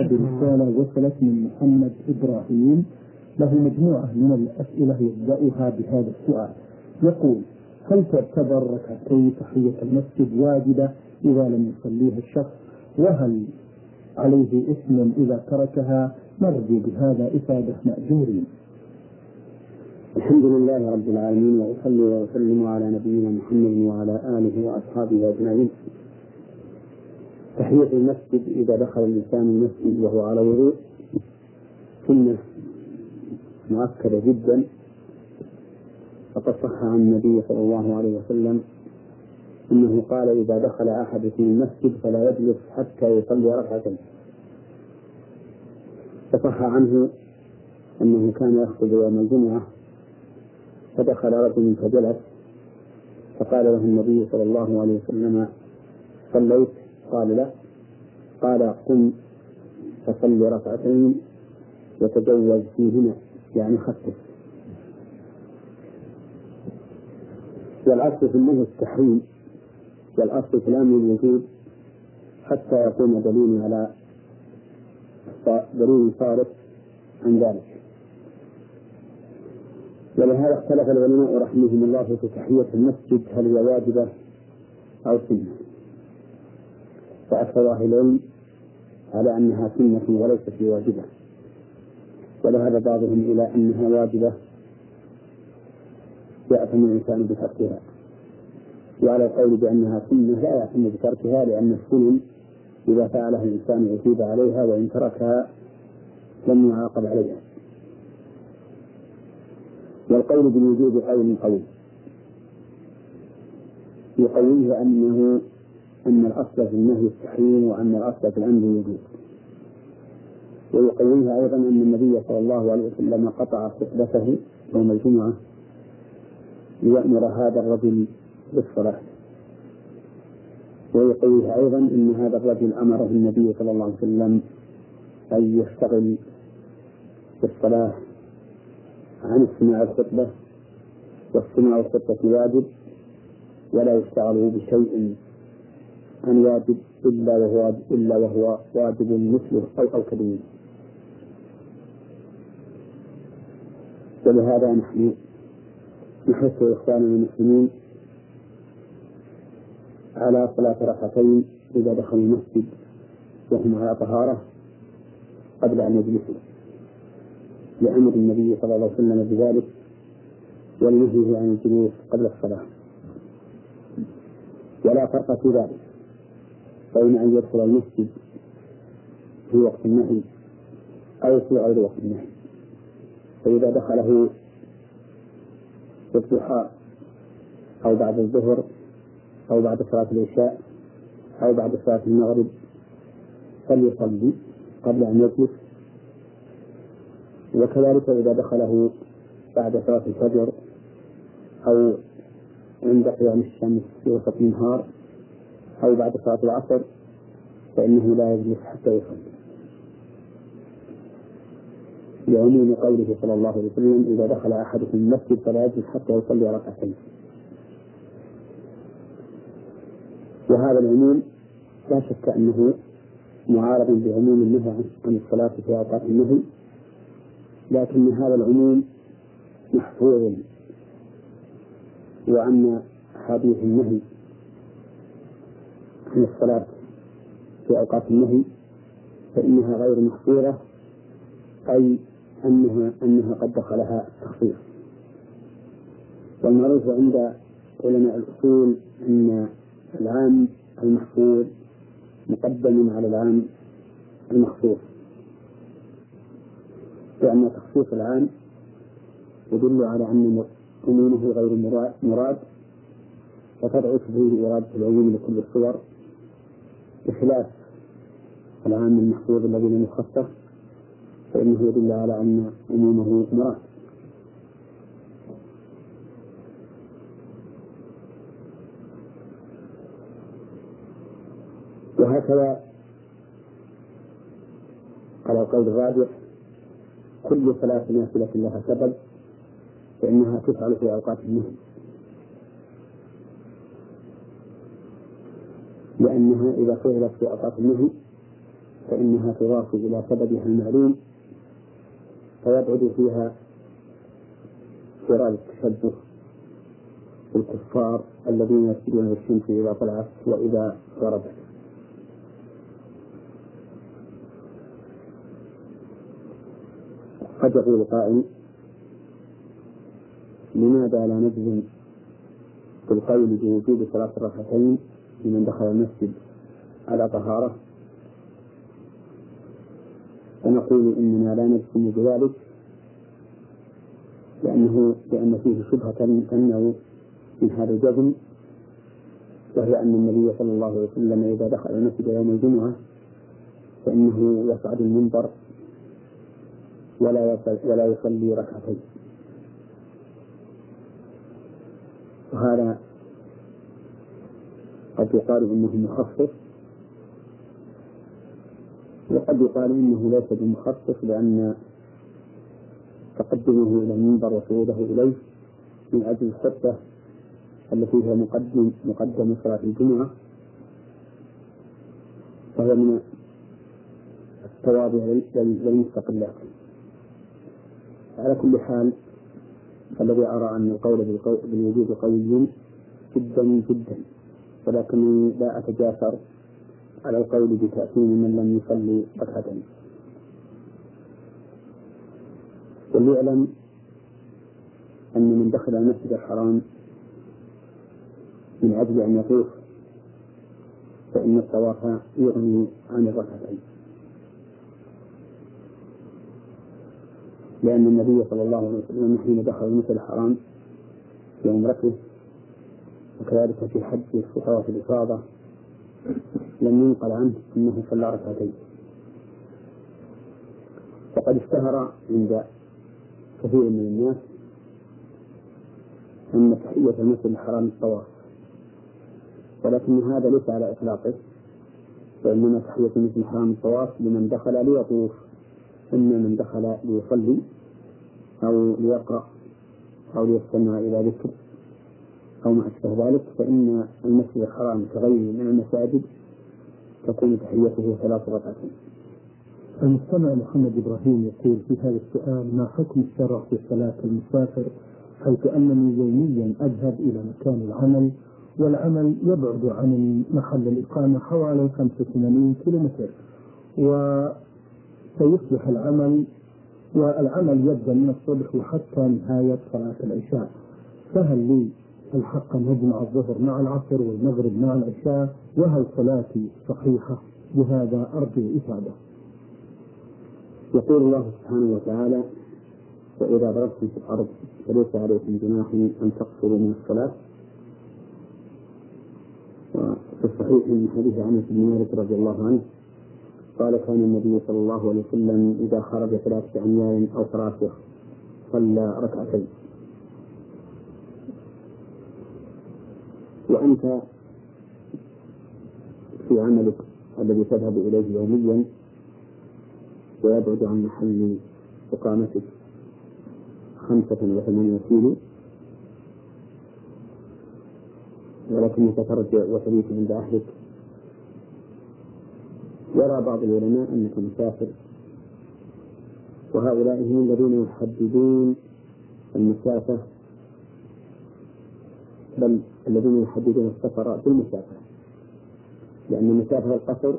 الرسالة وصلت من محمد إبراهيم. له مجموعة من الأسئلة يبدأها بهذا السؤال. يقول هل تعتبر ركعتي تحية المسجد واجبة إذا لم يصليها الشخص؟ وهل عليه إثم إذا تركها؟ نرجو بهذا إفادة مأجورين. الحمد لله رب العالمين وأصلي وأسلم على نبينا محمد وعلى آله وأصحابه أجمعين. تحية المسجد إذا دخل الإنسان المسجد وهو على وضوء. سنة مؤكدة جدا. فقد صح عن النبي صلى الله عليه وسلم أنه قال إذا دخل أحدكم المسجد فلا يجلس حتى يصلي ركعتين. فصح عنه أنه كان يخطب يوم الجمعة فدخل رجل فجلس فقال له النبي صلى الله عليه وسلم صليت؟ قال لا. قال قم فصل ركعتين وتجوز فيهما. يعني خفف والأصل في النهي التحريم والأصل في الأمر الوجود حتى يقوم دليل على دليل صارف عن ذلك. ولهذا اختلف العلماء رحمهم الله في تحية المسجد هل هي واجبة أو سنة. فأكثر أهل العلم على أنها سنة وليست بواجبة. وذهب بعضهم إلى أنها واجبة يأثم الإنسان بتركها. وعلى القول بأنها سنة لا يأثم بتركها لأن السنن إذا فعلها الإنسان أثيب عليها وإن تركها لم يعاقب عليها. والقول بالوجوب قول قوي يقويه أنه أن الأصل في النهي التحريم وأن الأصل في الأمر الوجوب ويقويه أيضا أن النبي صلى الله عليه وسلم قطع خطبته يوم الجمعة ليأمر هذا الرجل بالصلاة. ويقويه أيضا أن هذا الرجل أمره النبي صلى الله عليه وسلم أن يشتغل بالصلاة عن استماع الخطبة واستماع الخطبة واجب ولا يشتغل بشيء عن واجب إلا وهو إلا وهو واجب مثله أو أو كبير. ولهذا نحن نحث إخواننا المسلمين على صلاة ركعتين إذا دخلوا المسجد وهم على طهارة قبل أن يجلسوا لأمر النبي صلى الله عليه وسلم بذلك ولنهيه عن الجلوس قبل الصلاة. ولا فرق في ذلك بين أن يدخل المسجد في وقت النهي أو في غير وقت النهي. فإذا دخله في الضحى أو بعد الظهر أو بعد صلاة العشاء أو بعد صلاة المغرب فليصلي قبل أن يجلس. وكذلك إذا دخله بعد صلاة الفجر أو عند قيام الشمس في وسط النهار أو بعد صلاة العصر فإنه لا يجلس حتى يصلي. لعموم قوله صلى الله عليه وسلم إذا دخل أحدكم المسجد فلا يجلس حتى يصلي ركعتين. العموم لا شك أنه معارض بعموم النهي عن الصلاة في أوقات النهي لكن هذا العموم محفوظ وأن حديث النهي عن الصلاة في أوقات النهي فإنها غير محصورة أي أنها أنها قد دخلها تخصيص والمعروف عند علماء الأصول أن العام المحصور مقدم على العام المخصوص. لأن تخصيص العام يدل على أن عمومه غير مراد وتضعف به إرادة العموم لكل الصور بخلاف العام المحفوظ الذي لم يخصص فإنه يدل على أن عمومه مراد. وهكذا على القول الراجح كل صلاة نافلة لها سبب فإنها تفعل في أوقات النهي. لأنها إذا فعلت في أوقات النهي فإنها تضاف إلى سببها المعلوم فيبعد فيها فرار التشبه بالكفار الذين يسجدون الشمس إذا طلعت وإذا غربت. قد يقول قائل لماذا لا نجزم بالقول بوجوب صلاة الركعتين لمن دخل المسجد على طهارة؟ فنقول إننا لا نجزم بذلك لأنه لأن فيه شبهة تمنع من هذا الجزم وهي أن النبي صلى الله عليه وسلم إذا دخل المسجد يوم الجمعة فإنه يصعد المنبر ولا ولا يصلي ركعتين. وهذا قد يقال إنه مخصص. وقد يقال إنه ليس بمخصص لأن تقدمه إلى المنبر وصعوده إليه من أجل الخطه التي هي مقدم مقدم صلاة الجمعة. وهي من التواضع للمستقلات على كل حال فالذي أرى أن القول بالوجود قوي جدا جدا ولكنني لا أتجاسر على القول بتأثير من لم يصلي ركعتين وليعلم أن من دخل المسجد الحرام من أجل أن يطوف فإن الطواف يغني عن الركعتين. لأن النبي صلى الله عليه وسلم حين دخل المسجد الحرام في عمرته وكذلك في حج طواف الإفاضة لم ينقل عنه أنه صلى ركعتين. وقد اشتهر عند كثير من الناس أن تحية المسجد الحرام الطواف. ولكن هذا ليس على إطلاقه وإنما تحية المسجد الحرام الطواف لمن دخل ليطوف. إما من دخل ليصلي أو ليقرأ أو ليستمع إلى ذكر أو ما أشبه ذلك فإن المسجد الحرام كغيره من المساجد تكون تحيته ثلاث ركعات. المستمع محمد إبراهيم يقول في هذا السؤال ما حكم الشرع في صلاة المسافر حيث أنني يوميا أذهب إلى مكان العمل والعمل يبعد عن محل الإقامة حوالي 85 كيلومتر و سيصبح العمل والعمل يبدأ من الصبح وحتى نهاية صلاة العشاء. فهل لي الحق أن أجمع الظهر مع العصر والمغرب مع العشاء؟ وهل صلاتي صحيحة؟ بهذا أرجو إفادة. يقول الله سبحانه وتعالى وإذا ضربتم في الأرض فليس عليكم جناح أن تقصروا من الصلاة. وفي الصحيح من حديث عنس بن مالك رضي الله عنه قال كان النبي صلى الله عليه وسلم إذا خرج ثلاثة أميال أو فراسخ صلى ركعتين. وأنت في عملك الذي تذهب إليه يوميا ويبعد عن محل إقامتك خمسة وثمانين كيلو ولكنك ترجع وتبيت عند أهلك. يرى بعض العلماء أنك مسافر وهؤلاء هم الذين يحددون المسافة. بل الذين يحددون السفر بالمسافة. لأن مسافة القصر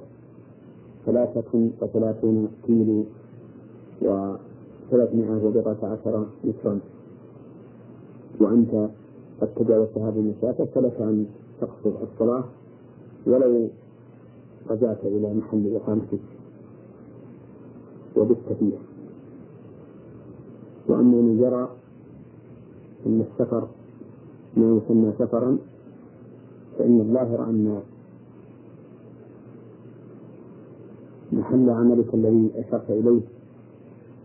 ثلاثة وثلاثون كيلو وثلاثمائة وبضعة عشر مترا. وأنت قد تجاوزت هذه المسافة فلك أن تقصر الصلاة ولو رجعت إلى محل إقامتك وبت فيه. وأما من يرى أن السفر ما يسمى سفرا فإن الظاهر أن محل عملك الذي أشرت إليه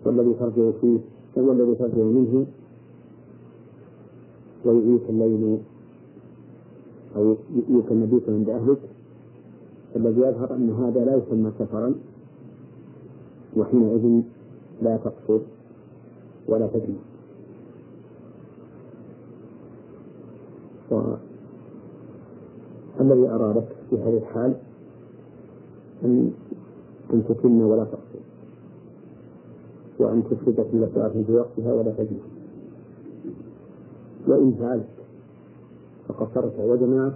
والذي ترجع فيه هو الذي ترجع منه ويؤيك الليل أو يؤيك المبيت عند أهلك. الذي يظهر أن هذا لا يسمى سفرا وحينئذ لا تقصر ولا تجمع والذي أرى لك في هذه الحال أن أن تتم ولا تقصر وأن تفرد كل صلاة في وقتها ولا تجمع وإن فعلت فقصرت وجمعت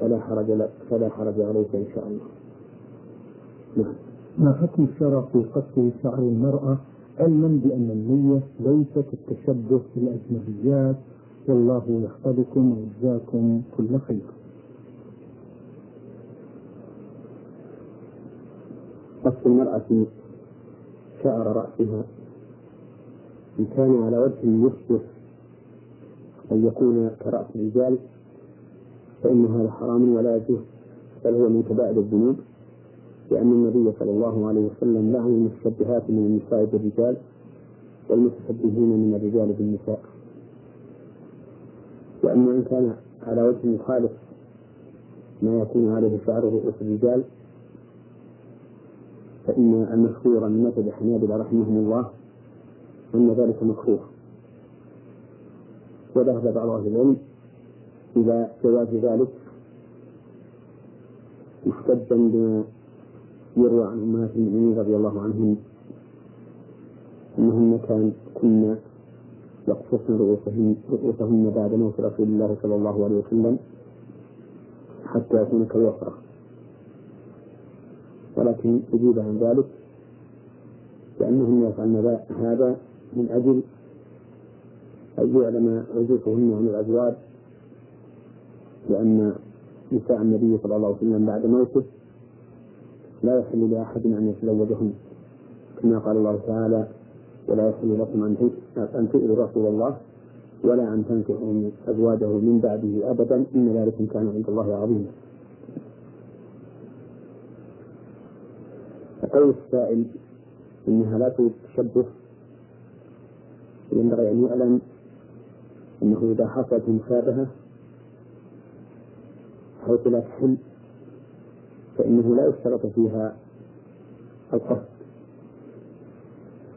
فلا حرج لك فلا حرج عليك إن شاء الله. نعم. ما حكم الشرع في قصر شعر المرأة؟ علما بأن النية ليست التشبه بالأجنبيات. والله يحفظكم ويجزاكم كل خير. قص المرأة شعر رأسها. إن كان على وجه يشبه أن يكون كرأس الرجال فإن هذا حرام ولا يجوز بل هو من كبائر الذنوب لأن النبي صلى الله عليه وسلم لعن المتشبهات من النساء بالرجال والمتشبهين من الرجال بالنساء. وأما إن كان على وجه مخالف ما يكون عليه شعر رؤوس الرجال فإن المشهور من مذهب الحنابلة رحمهم الله أن ذلك مكروه. وذهب بعض أهل العلم إلى جواز ذلك محتجا بما يروى عن أمهات المؤمنين رضي الله عنهن أنهن كان كنا يقصصن رؤوسهن رؤوسهن بعد موت رسول الله صلى الله عليه وسلم حتى يكون كالوفرة. ولكن أجيب عن ذلك لأنهم يفعلن هذا من أجل أن يعلم عزوفهن عن الأزواج لأن نساء النبي صلى الله عليه وسلم بعد موته لا يحل لأحد أن يتزوجهن. كما قال الله تعالى ولا يحل لكم أن تؤذوا رسول الله ولا أن تنكحوا أزواجه من بعده أبدا إن ذلك كان عند الله عظيما. فقول السائل إنها لا تشبه. ينبغي أن يعلم أنه إذا حصلت مشابهة حيث لا تحل فإنه لا يشترط فيها القصد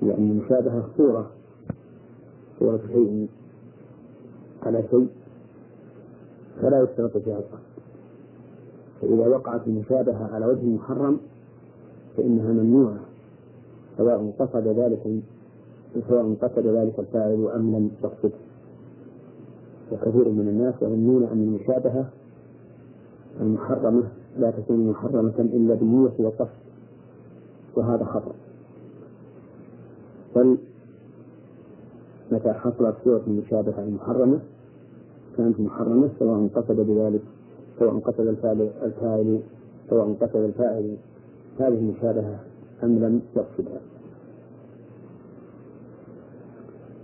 لأن المشابهة صورة صورة شيء على شيء فلا يشترط فيها القصد. فإذا وقعت المشابهة على وجه محرم فإنها ممنوعة سواء قصد ذلك سواء قصد ذلك الفاعل أم لم يقصده وكثير من الناس يظنون أن المشابهة المحرمة لا تكون محرمة إلا بالنية والقصد وهذا خطأ بل متى حصلت صورة المشابهة المحرمة كانت محرمة سواء قصد بذلك سواء قصد الفاعل الفاعل سواء قصد الفاعل هذه المشابهة أم لم يقصدها.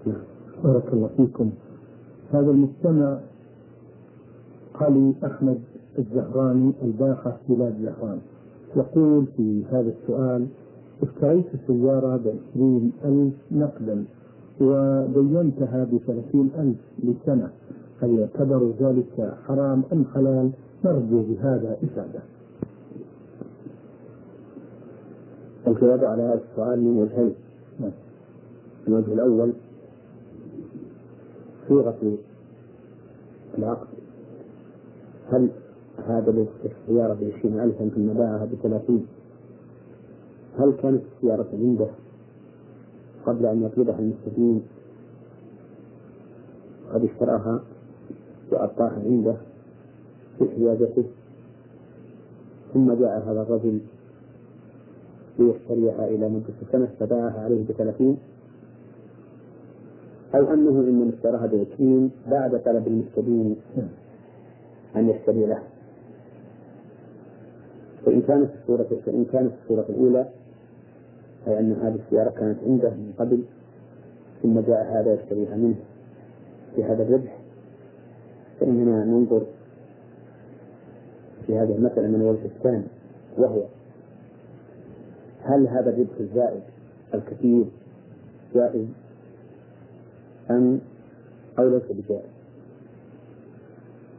نعم. بارك الله فيكم. هذا المجتمع علي أحمد الزهراني الباحة بلاد زهران. يقول في هذا السؤال اشتريت سيارة بعشرين ألف نقدا ودينتها بثلاثين ألف لسنة. هل يعتبر ذلك حرام أم حلال؟ نرجو بهذا إفادة الجواب على هذا السؤال من وجهين. نعم. الوجه الأول صيغة العقد. هل هذا السيارة بعشرين ألفا ثم باعها بثلاثين. هل كانت السيارة عنده قبل أن يطلبها المستفيد قد اشتراها وأبقاها عنده في حيازته ثم جاء هذا الرجل ليشتريها إلى مدة سنة فباعها عليه بثلاثين. أو أنه إنما اشتراها بعشرين بعد طلب المشترين أن يشتري له. فإن كانت الصورة فإن كانت الصورة الأولى أي أن هذه السيارة كانت عنده من قبل ثم جاء هذا يشتريها منه بهذا الربح فإننا ننظر في هذه المسألة من الوجه الثاني وهو هل هذا الربح الزائد الكثير جائز أم أو ليس بجائز؟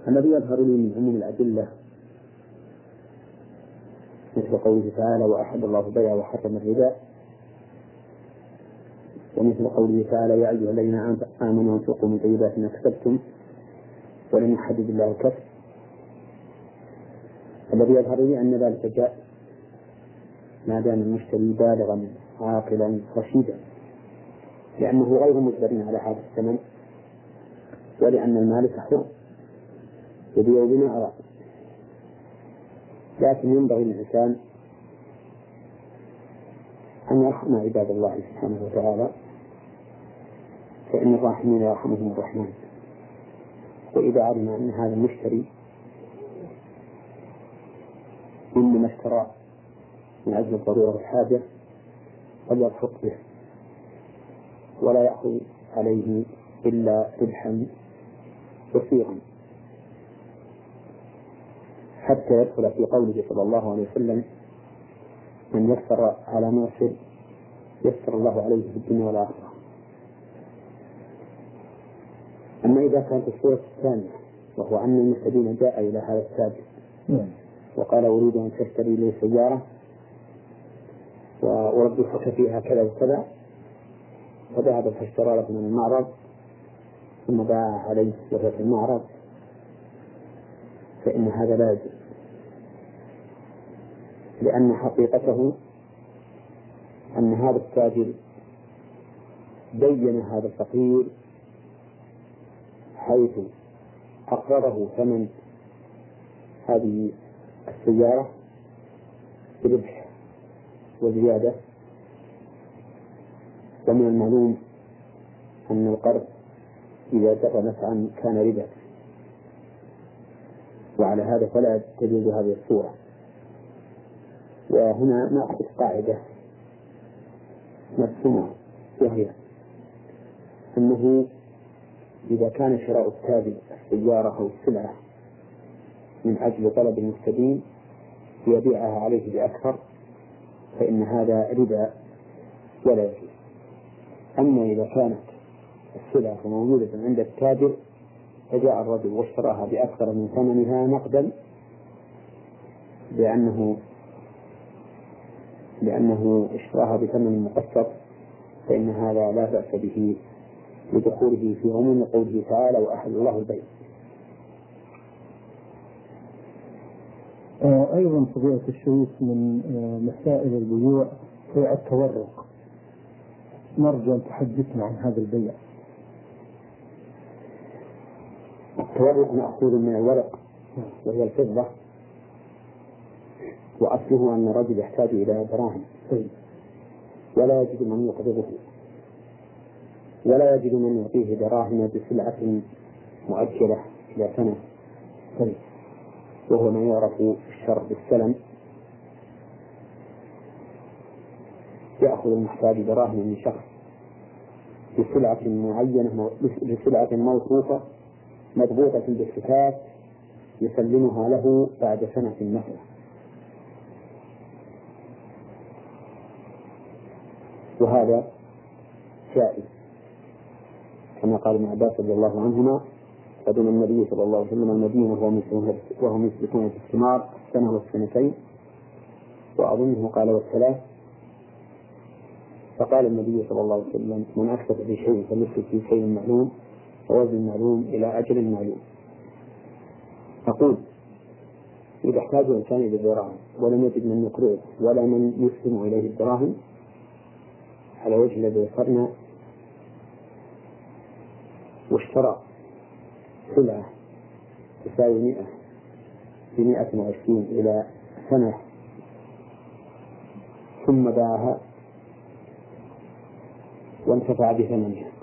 الذي يظهر لي من عموم الأدلة مثل قوله تعالى وأحب الله البيع وحرم الربا. ومثل قوله تعالى يا أيها الذين آمنوا أنفقوا من طيبات ما كسبتم ولم يحدد الله الكسب. الذي يظهر لي أن ذلك جاء ما دام المشتري بالغا عاقلا رشيدا. لأنه غير مجبر على هذا الثمن ولأن المالك حر يبيع بما أراد. لكن ينبغي للإنسان أن يرحم عباد الله سبحانه وتعالى. فإن الراحمين يرحمهم الرحمن. وإذا علم أن هذا المشتري إنما اشترى من أجل الضرورة والحاجة فليرفق به. ولا يأخذ عليه إلا ربحا يسيرا حتى يدخل في قوله صلى الله عليه وسلم من يسر على معسر يسر الله عليه في الدنيا والآخرة. أما إذا كانت الصورة الثانية وهو أن المستدين جاء إلى هذا التاجر نعم. وقال أريد أن تشتري لي سيارة وأربحك فيها كذا وكذا. فذهب فاشترى له من المعرض ثم باع عليه وهو في المعرض. فإن هذا لا يجوز. لأن حقيقته أن هذا التاجر بين هذا الفقير حيث أقرضه ثمن هذه السيارة بربح وزيادة. ومن المعلوم أن القرض إذا جرى نفعا كان ربا وعلى هذا فلا تجوز هذه الصورة. وهنا نأخذ قاعدة مرسومة وهي أنه إذا كان شراء التاجر السيارة أو السلعة من أجل طلب المستدين ليبيعها عليه بأكثر فإن هذا ربا ولا يجوز. أما إذا كانت السلعة موجودة عند التاجر فجاء الرجل واشتراها بأكثر من ثمنها نقدا لأنه لأنه اشتراها بثمن مقسط فإن هذا لا بأس به لدخوله في عموم قوله تعالى وأحل الله البيع. آه، أيضا فضيلة الشيخ من آه، مسائل البيوع هي التورق. نرجو أن تحدثنا عن هذا البيع. التورق مأخوذ من الورق وهي الفضة. وأصله أن الرجل يحتاج إلى دراهم. ولا يجد من يقبضه. ولا يجد من يعطيه دراهم بسلعة مؤجلة إلى سنة. وهو ما يعرف في بالسلم. يأخذ المحتاج دراهم من شخص بسلعة معينة بسلعة موصوفة مضبوطة بالصفات يسلمها له بعد سنة مثلا وهذا جائز. كما قال ابن عباس رضي الله عنهما قدم النبي صلى الله عليه وسلم المدينة وهم يسلكون في الثمار السنة والسنتين. وأظنه قال والثلاث. فقال النبي صلى الله عليه وسلم من أكثر في شيء فليسلك في شيء معلوم ووزن معلوم إلى أجل معلوم. أقول إذا احتاج الإنسان إلى الدراهم ولم يجد من يقرضه ولا من يسلم إليه الدراهم على وجه الذي ذكرنا واشترى سلعة تساوي مئة بمئة وعشرين إلى سنة ثم باعها وانتفع بثمنها.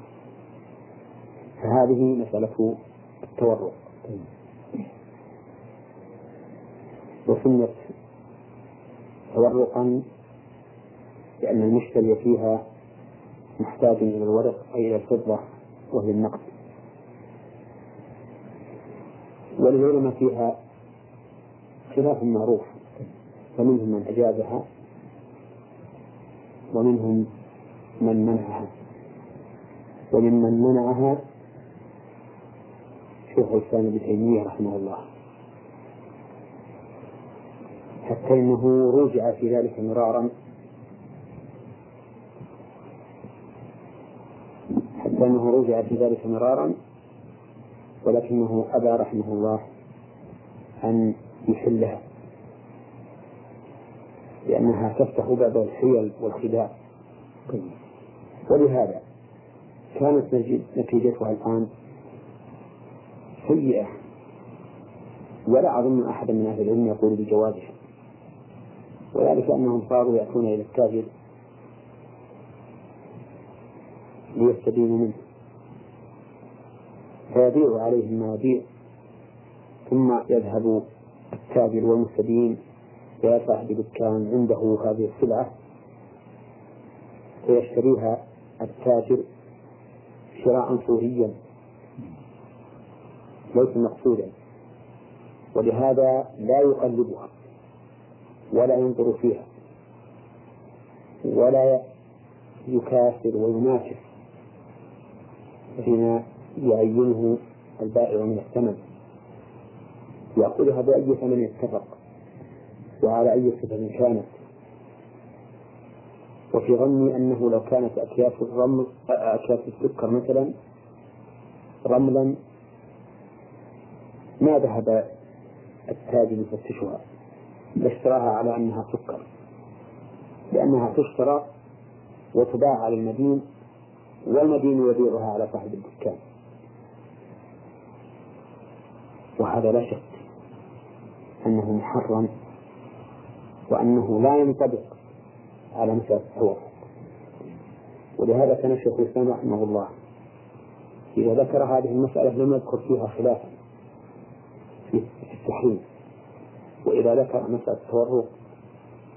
فهذه مسألة التورق. وسميت تورقا لأن المشتري فيها محتاج إلى الورق أي إلى الفضة وهي النقد. وللعلماء فيها خلاف معروف فمنهم من أجازها ومنهم من منعها. وممن منعها شيخ الإسلام ابن تيمية رحمه الله. حتى إنه رجع في ذلك مرارا. حتى أنه رجع في ذلك مرارا. ولكنه أبى رحمه الله أن يحلها. لأنها تفتح باب الحيل والخداع. ولهذا كانت نتيجتها الآن سيئة. ولا أظن أحدا من أهل العلم يقول بجوازها. وذلك أنهم صاروا يأتون إلى التاجر ليستدينوا منه. فيبيع عليهم ما يبيع ثم يذهب التاجر والمستدين إلى صاحب دكان عنده هذه السلعة فيشتريها التاجر شراء صوريا ليس مقصودا. ولهذا لا يقلبها ولا ينظر فيها. ولا يكافر ويناكف حين يعينه البائع من الثمن. يأخذها بأي ثمن اتفق. وعلى أي صفة كانت. وفي ظني أنه لو كانت أكياس الرمل أكياس السكر مثلا رملا ما ذهب التاجر يفتشها لاشتراها على أنها سكر. لأنها تشترى وتباع على المدين والمدين يبيعها على صاحب الدكان. وهذا لا شك أنه محرم وأنه لا ينطبق على مسألة التوافق. ولهذا كان الشيخ الإسلام رحمه الله إذا ذكر هذه المسألة لم يذكر فيها خلافا. في التحريم. وإذا ذكر مسألة التورق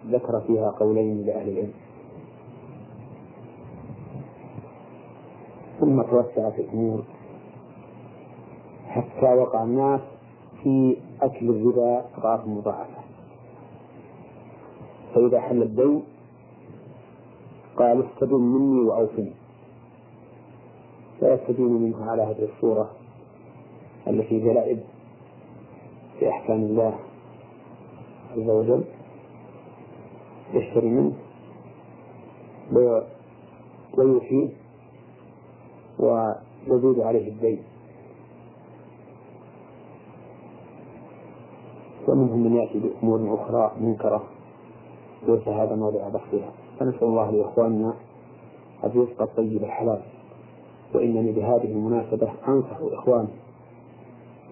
ذكر فيها قولين لأهل العلم. ثم توسع في الأمور حتى وقع الناس في أكل الربا أضعاف مضاعفة. فإذا حل الدين قال استدن مني وأوفني. فيستدين منه على هذه الصورة التي جلائب في أحكام الله عز وجل يشتري منه ويوفيه ويزيد عليه الدين. ومنهم من يأتي بأمور أخرى منكرة ليس هذا موضع بحثها. فنسأل الله لإخواننا الرزق الطيب الحلال. وإنني بهذه المناسبة أنصح إخواني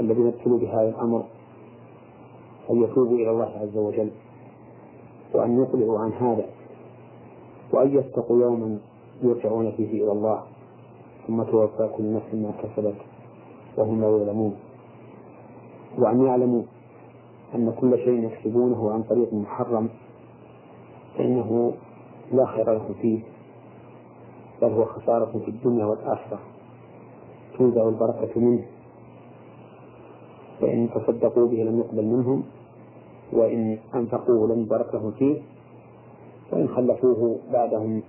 الذين ابتلوا بهذا الأمر أن يتوبوا إلى الله عز وجل وأن يقلعوا عن هذا وأن يتقوا يوما يرجعون فيه إلى الله ثم توفى كل نفس ما كسبت وهم لا يعلمون وأن يعلموا أن كل شيء يكسبونه عن طريق محرم فإنه لا خير له فيه بل هو خسارة في الدنيا والآخرة. تنزع البركة منه. فإن تصدقوا به لم يقبل منهم وإن أنفقوه لم يبارك فيه وإن خلفوه بعدهم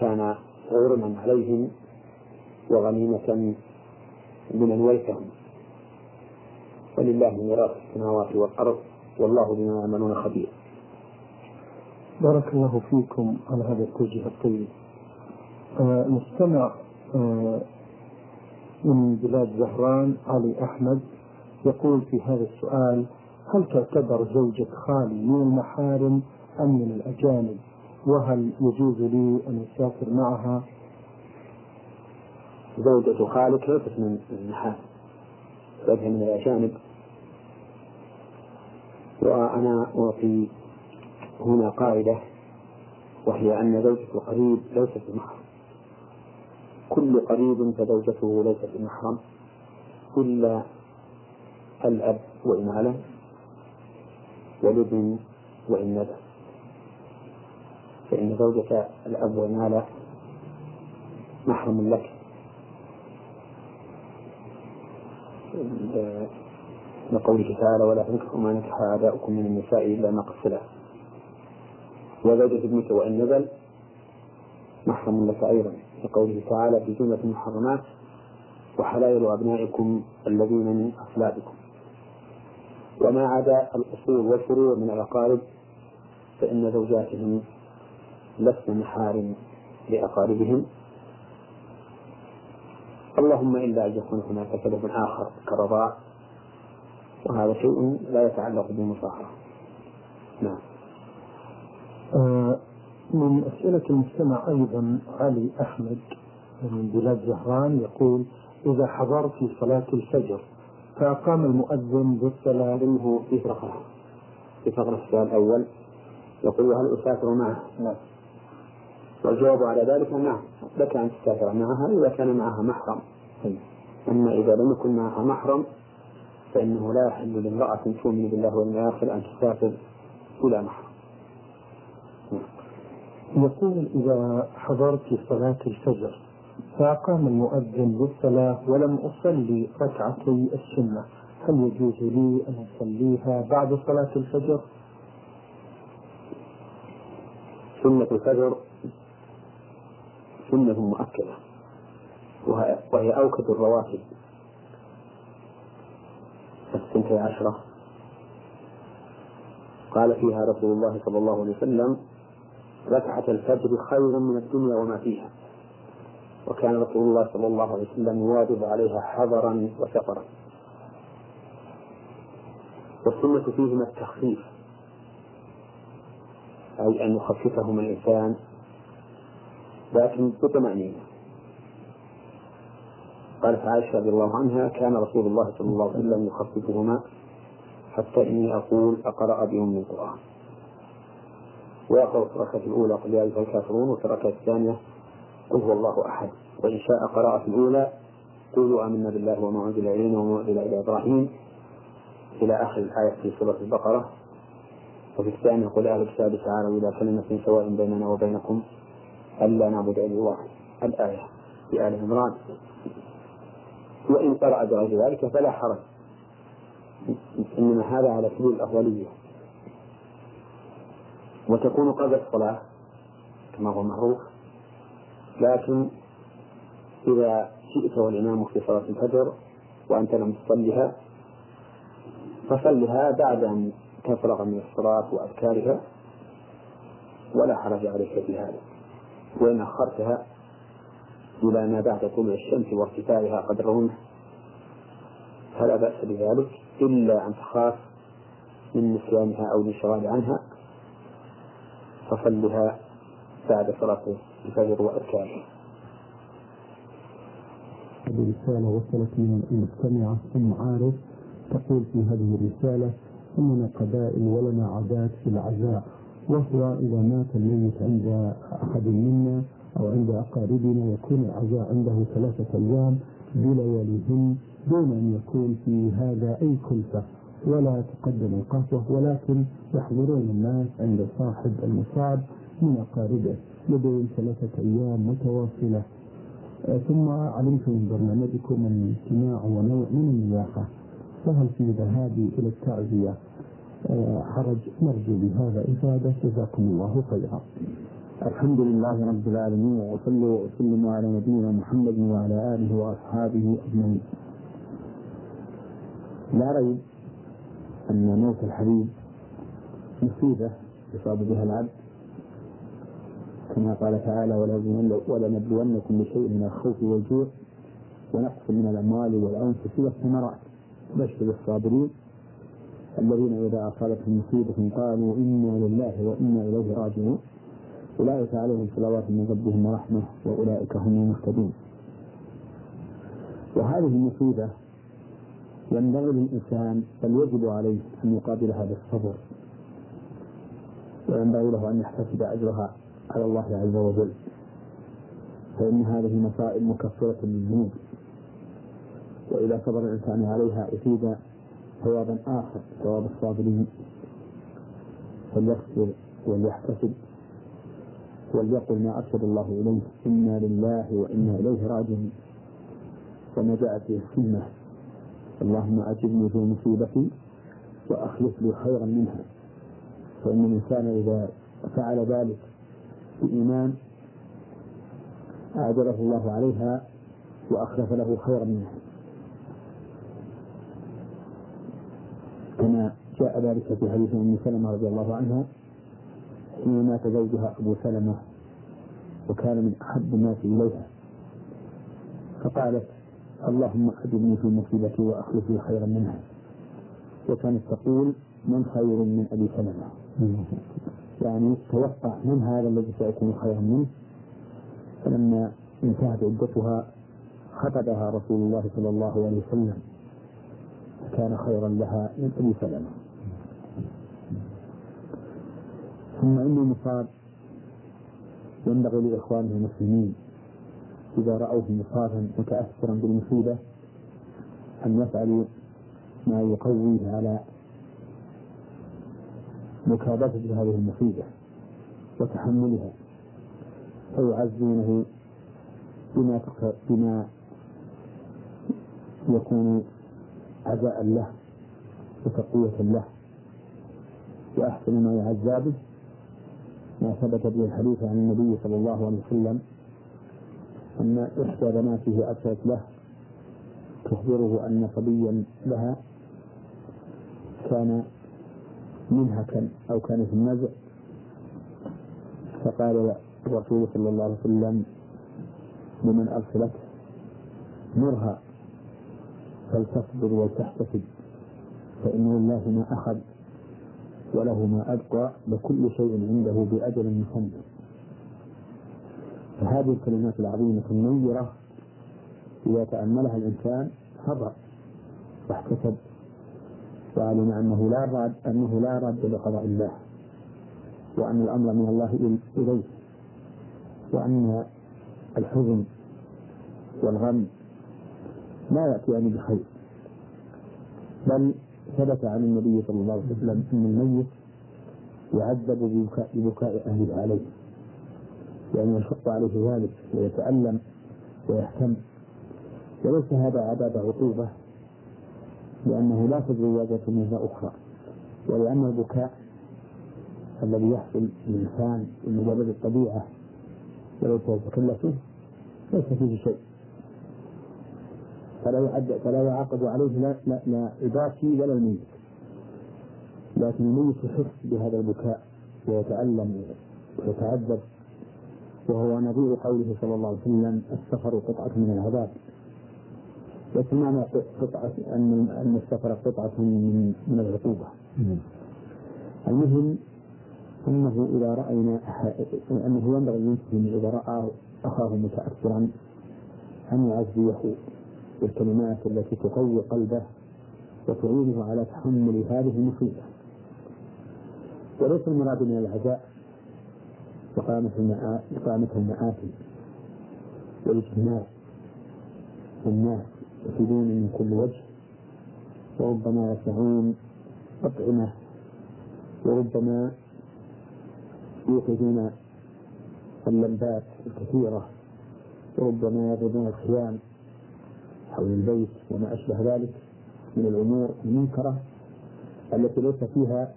كان غرما عليهم وغنيمة لمن ورثهم ولله ميراث السماوات والأرض والله بما يعملون خبير. بارك الله فيكم على هذا التوجيه الطيب آه نستمع آه من بلاد زهران علي أحمد. يقول في هذا السؤال هل تعتبر زوجة خالي من المحارم أم من الأجانب؟ وهل يجوز لي أن أسافر معها؟ زوجة خالك ليست من المحارم وجه من الأجانب. وأنا أعطي هنا قاعدة وهي أن زوجة القريب ليست بمحرم كل قريب فزوجته ليست بمحرم إلا الأب وإن علم والابن وإن ندى فإن زوجة الأب وإن علم محرم لك. لقوله تعالى ولا تنكحوا ما نكح آباؤكم من النساء إلا ما قد وزوجة ابنك وإن نزل محرم لك أيضا. لقوله تعالى في جملة المحرمات وحلائل أبنائكم الذين من أصلابكم وما عدا الأصول والفروع من الأقارب فإن زوجاتهم لسن محارم لأقاربهم. اللهم إلا أن يكون هناك سبب آخر كرضاع وهذا شيء لا يتعلق بالمصاهرة نعم. آه من أسئلة المستمع أيضا علي أحمد من بلاد زهران يقول إذا حضرت في صلاة الفجر فأقام المؤذن بالصلاة منه في فقرة في فقرة السؤال الأول. يقول هل أسافر معه؟ نعم والجواب على ذلك نعم. لك أن تسافر معها إذا كان معها محرم. أما إذا لم يكن معها محرم فإنه لا يحل لامرأة تؤمن بالله واليوم الآخر أن تسافر إلى محرم. يقول إذا حضرت صلاة الفجر فأقام المؤذن بالصلاة ولم أصلي ركعتي السنة. هل يجوز لي أن أصليها بعد صلاة الفجر؟ سنة الفجر سنة مؤكدة. وهي أوكد الرواتب. السنتي عشرة. قال فيها رسول الله صلى الله عليه وسلم ركعة الفجر خير من الدنيا وما فيها. وكان رسول الله صلى الله عليه وسلم يواظب عليها حضرا وسفرا والسنة فيهما التخفيف أي أن يخففهما الإنسان لكن بطمأنينة قالت عائشة رضي الله عنها كان رسول الله صلى الله عليه وسلم يخففهما حتى إني أقول أقرأ بهم من القرآن. ويقرأ في الركعة الأولى قل يا أيها الكافرون وفي الركعة الثانية قل هو الله أحد. وإن شاء في الأولى قولوا آمنا بالله وما أنزل إلينا وما أنزل إلى إبراهيم إلى آخر الآية في سورة البقرة. وفي الثانية قل أهل الكتاب تعالوا إلى كلمة سواء بيننا وبينكم ألا نعبد إلا الله. الآية في آل عمران. وإن قرأ بغير ذلك فلا حرج. إنما هذا على سبيل الأفضلية وتكون قبل الصلاة كما هو معروف. لكن إذا جئت والإمام في صلاة الفجر وأنت لم تصلها فصلها بعد أن تفرغ من الصلاة وأذكارها ولا حرج عليك في هذا. وإن أخرتها إلى ما بعد طلوع الشمس وارتفاعها قدر رمح فلا بأس بذلك إلا أن تخاف من نسيانها أو الانشغال عنها فصلها بعد صلاة الفجر وأذكارها هذه رسالة وصلت من المستمعة أم عارف تقول في هذه الرسالة إننا قبائل ولنا عادات في العزاء وهو إذا مات الميت عند أحد منا أو عند أقاربنا يكون العزاء عنده ثلاثة أيام بلياليهن دون أن يكون في هذا أي كلفة. ولا تقدم القهوة ولكن يحضرون الناس عند صاحب المصاب من أقاربه. لديهم ثلاثة أيام متواصلة. آه، ثم علمت من برنامجكم الاجتماع ونوع من النياحة فهل في ذهابي إلى التعزية؟ آه، حرج. نرجو بهذا إفادة. جزاكم الله خيرا. الحمد لله رب العالمين وصلوا وسلموا على نبينا محمد وعلى آله وأصحابه أجمعين. لا ريب أن موت الحبيب مصيبة يصاب بها العبد. كما قال تعالى ولنبلونكم بشيء من الخوف والجوع ونقص من الأموال والأنفس والثمرات بشر الصابرين الذين إذا أصابتهم مصيبة قالوا إنا لله وإنا إليه راجعون أولئك عليهم صلوات من ربهم ورحمة وأولئك هم المهتدون. وهذه المصيبة ينبغي للإنسان بل يجب عليه أن يقابلها بالصبر وينبغي له أن يحتسب أجرها. على الله عز وجل فإن هذه مسائل مكفرة للذنوب وإذا صبر الإنسان عليها أفيد ثوابا آخر ثواب الصابرين. فليصبر وليحتسب وليقل ما أرشد الله إليه إنا لله وإنا إليه راجعون. وما جاءت به السنة. اللهم أجبني في مصيبتي وأخلف لي خيرا منها. فإن الإنسان إذا فعل ذلك بإيمان أعجله الله عليها وأخلف له خيرا منها. كما جاء ذلك في حديث أم سلمة رضي الله عنها حين مات زوجها أبو سلمة وكان من أحب الناس إليها فقالت اللهم اجبني في مصيبتي وأخلف لي خيرا منها. وكانت تقول من خير من أبي سلمة. يعني توقع من هذا الذي سيكون خيرا منه. فلما انتهت عدتها خطبها رسول الله صلى الله عليه وسلم كان خيرا لها من أبي سلمة. ثم ان المصاب ينبغي لإخوانه المسلمين إذا رأوه مصابا متاثرا بالمصيبة أن يفعلوا ما يقويه على مكابدة هذه المصيبة وتحملها فيعزونه بما بما يكون عزاء له وتقوية له. وأحسن ما يعزى به ما ثبت به الحديث عن النبي صلى الله عليه وسلم أن إحدى بناته أرسلت له تخبره أن صبيا لها كان منهكا أو كان في النزع فقال الرسول صلى الله عليه وسلم لمن أرسلته مرها فلتصبر ولتحتسب فإن لله ما أخذ وله ما أبقى لكل شيء عنده بأجل مسمى. فهذه الكلمات العظيمة النيرة إذا تأملها الإنسان صبر واحتسب. وعلم أنه لا راد أنه لا راد لقضاء الله وأن الأمر من الله إليه وأن الحزن والغم لا يأتيان بخير. بل ثبت عن النبي صلى الله عليه وسلم أن الميت يعذب ببكاء, أهله عليه يعني يشق عليه ذلك ويتألم ويهتم وليس هذا عذاب عقوبة لأنه لا تدري وجهة من أخرى ولأن البكاء الذي يحصل للإنسان من مجرد الطبيعة وليس يتكلف ليس فيه شيء. فلا يعد فلا يعاقب عليه لا لا, لا ولا الميت. لكن الميت يحس بهذا البكاء ويتألم ويتعذب وهو نظير قوله صلى الله عليه وسلم السفر قطعة من العذاب. ليس معنى قطعة أن أن السفر قطعة من من العقوبة المهم أنه إذا رأينا أنه ينبغي للمسلم إذا رأى أخاه متأثرا أن يعزيه بالكلمات التي تقوي قلبه وتعينه على تحمل هذه المصيبة. وليس المراد من العزاء إقامة المآتي والإجتماع الناس يفيدون من كل وجه وربما يصنعون أطعمة وربما يوقدون اللمبات الكثيرة وربما يضربون الخيام حول البيت وما أشبه ذلك من الأمور المنكرة التي ليس فيها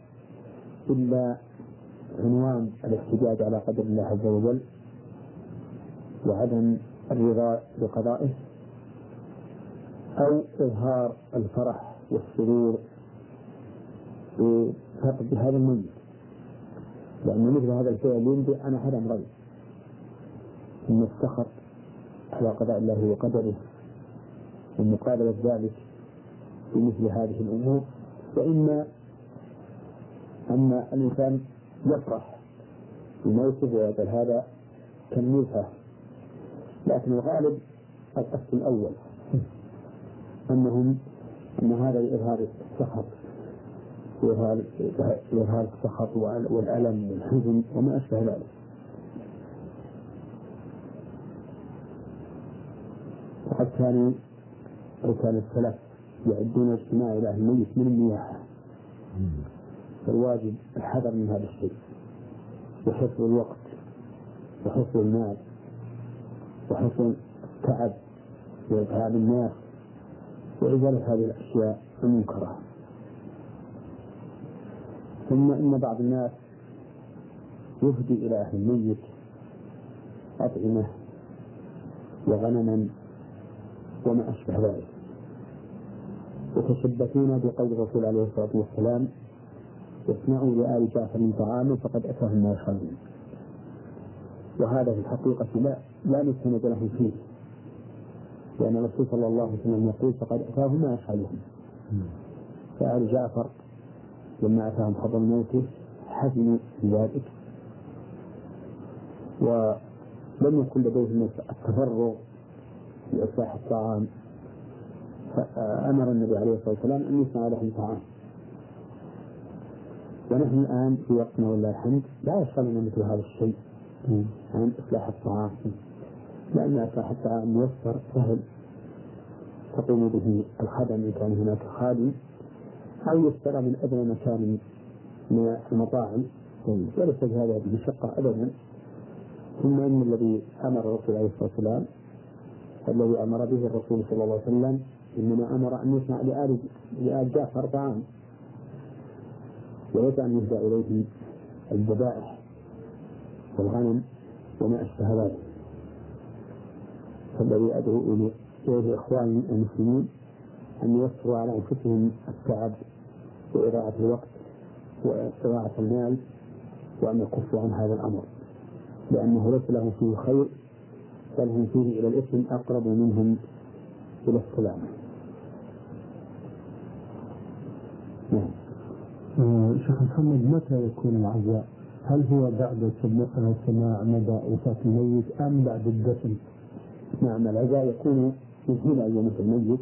إلا عنوان الاحتجاج على قدر الله عز وجل وعدم الرضا بقضائه. أو إظهار الفرح والسرور بفقد هذا الميت لأن مثل هذا الشيء ينبئ عن أحد أمرين ثم السخط على قضاء الله وقدره ومقابلة ذلك بمثل هذه الأمور. وإما أن الإنسان يفرح بموته ويقول هذا كالملحة لكن الغالب القسم الأول. أنهم أن هذا لإظهار السخط وإظهار إظهار السخط والألم والحزن وما أشبه ذلك. وقد كانوا أو كان السلف يعدون اجتماع إلى الميت من النياحة فالواجب الحذر من هذا الشيء. وحفظ الوقت وحفظ المال وحفظ التعب وإتعاب الناس. وإزالة هذه الأشياء المنكرة. ثم إن بعض الناس يهدي إلى أهل الميت أطعمة وغنما وما أشبه ذلك. يتشبثون بقول الرسول عليه الصلاة والسلام اصنعوا لآل جعفر طعاما فقد أتاهم ما يشاءون وهذا في الحقيقة لا لا مستند له فيه. لأن الرسول صلى الله عليه وسلم يقول فقد أتاهم ما يشاءون فآل جعفر لما أتاهم خبر موته حزنوا بذلك؟ ولم يكن لديهم التفرغ في إصلاح الطعام. فأمر النبي عليه الصلاة والسلام أن يصنع لهم طعام ونحن الآن في وقتنا ولله الحمد لا يشغلنا مثل هذا الشيء عن إصلاح الطعام. لأن الطعام ميسر سهل تقوم به الخدم إن كان هناك خادم أو يشترى من أدنى مكان من المطاعم. وليس هذا بشقة أبدا. ثم إن الذي أمر الرسول عليه الصلاة والسلام الذي أمر به الرسول صلى الله عليه وسلم إنما أمر أن يصنع لآل لآل جعفر طعام. وليس أن يهدى إليه الذبائح والغنم وما أشبه ذلك فالذي أدعو إليه إخواني المسلمين أن يوفروا على أنفسهم التعب وإضاعة الوقت وإضاعة المال وأن يكفوا عن هذا الأمر لأنه ليس لهم فيه خير بل هم فيه إلى الإثم أقرب منهم إلى السلامة نعم آه، شيخ محمد متى يكون العزاء؟ هل هو بعد سماع مدى وفاة الميت أم بعد الدفن؟ نعم العزاء يكون في حين أن الميت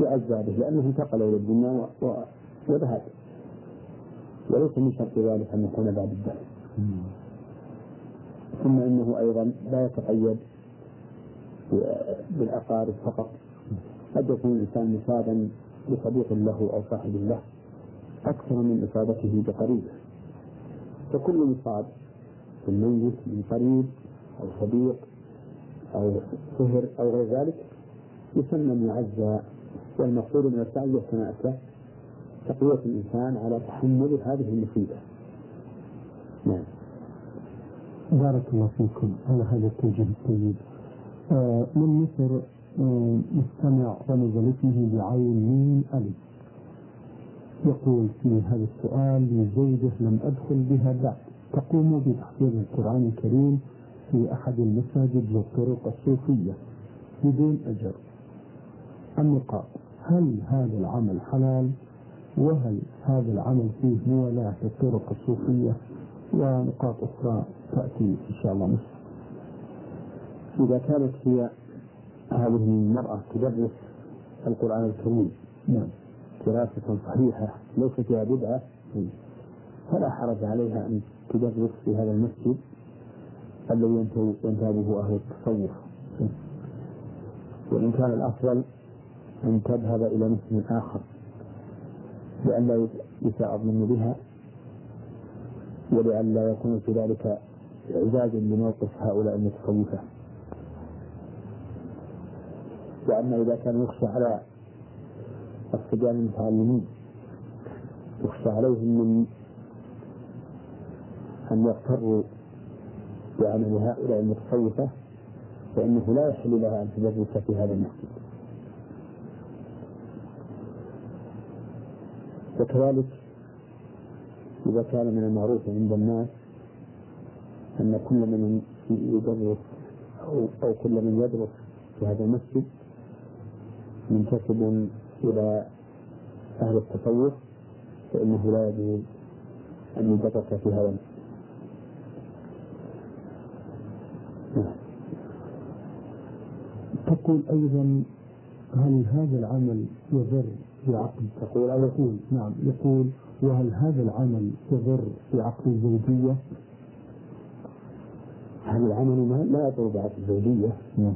يعزى لأنه انتقل إلى الدنيا وذهب. وليس من شرط ذلك أن يكون بعد الدفن ثم إنه أيضا لا يتقيد بالأقارب فقط. قد يكون الإنسان مصابا بصديق له أو صاحب له أكثر من إصابته بقريبة. فكل مصاب بالميت من قريب أو صديق أو سهر أو غير ذلك يسمى المعزى والمقصود من التعزية كما أتى تقوية الإنسان على تحمل هذه المصيبة. نعم. بارك الله فيكم. على هذا التوجيه الطيب. آه من مصر آه مستمع رمز لاسمه بعين ميم ألف. يقول في هذا السؤال لزوجة لم أدخل بها بعد. تقوم بتحفيظ القرآن الكريم في أحد المساجد والطرق الصوفية بدون أجر. النقاط هل هذا العمل حلال؟ وهل هذا العمل فيه موالاة للطرق الصوفية؟ ونقاط أخرى تأتي إن شاء الله مصر إذا كانت هي هذه المرأة تدرس القرآن الكريم نعم دراسة صحيحة ليس فيها بدعة فلا حرج عليها أن تدرس في هذا المسجد. الذي ينتابه أهل التصوف؟ وإن كان الأفضل أن تذهب إلى مسجد آخر لئلا يساء الظن بها ولئلا يكون في ذلك إعزاز لموقف هؤلاء المتصوفة. وأما إذا كان يخشى على الصبيان المتعلمين يخشى عليهم من أن يغتروا بعمل هؤلاء المتصوفة فإنه لا يحل لها أن تدرس في هذا المسجد. وكذلك إذا كان من المعروف عند الناس أن كل من يدرس أو, أو كل من يدرس في هذا المسجد منتسب إلى أهل التصوف فإنه لا يجوز أن يدرس في هذا تقول أيضا هل هذا العمل يضر بعقد تقول أو يقول؟ نعم يقول وهل هذا العمل يضر بعقد الزوجية؟ هذا العمل ما لا يضر بعقد الزوجية. نعم.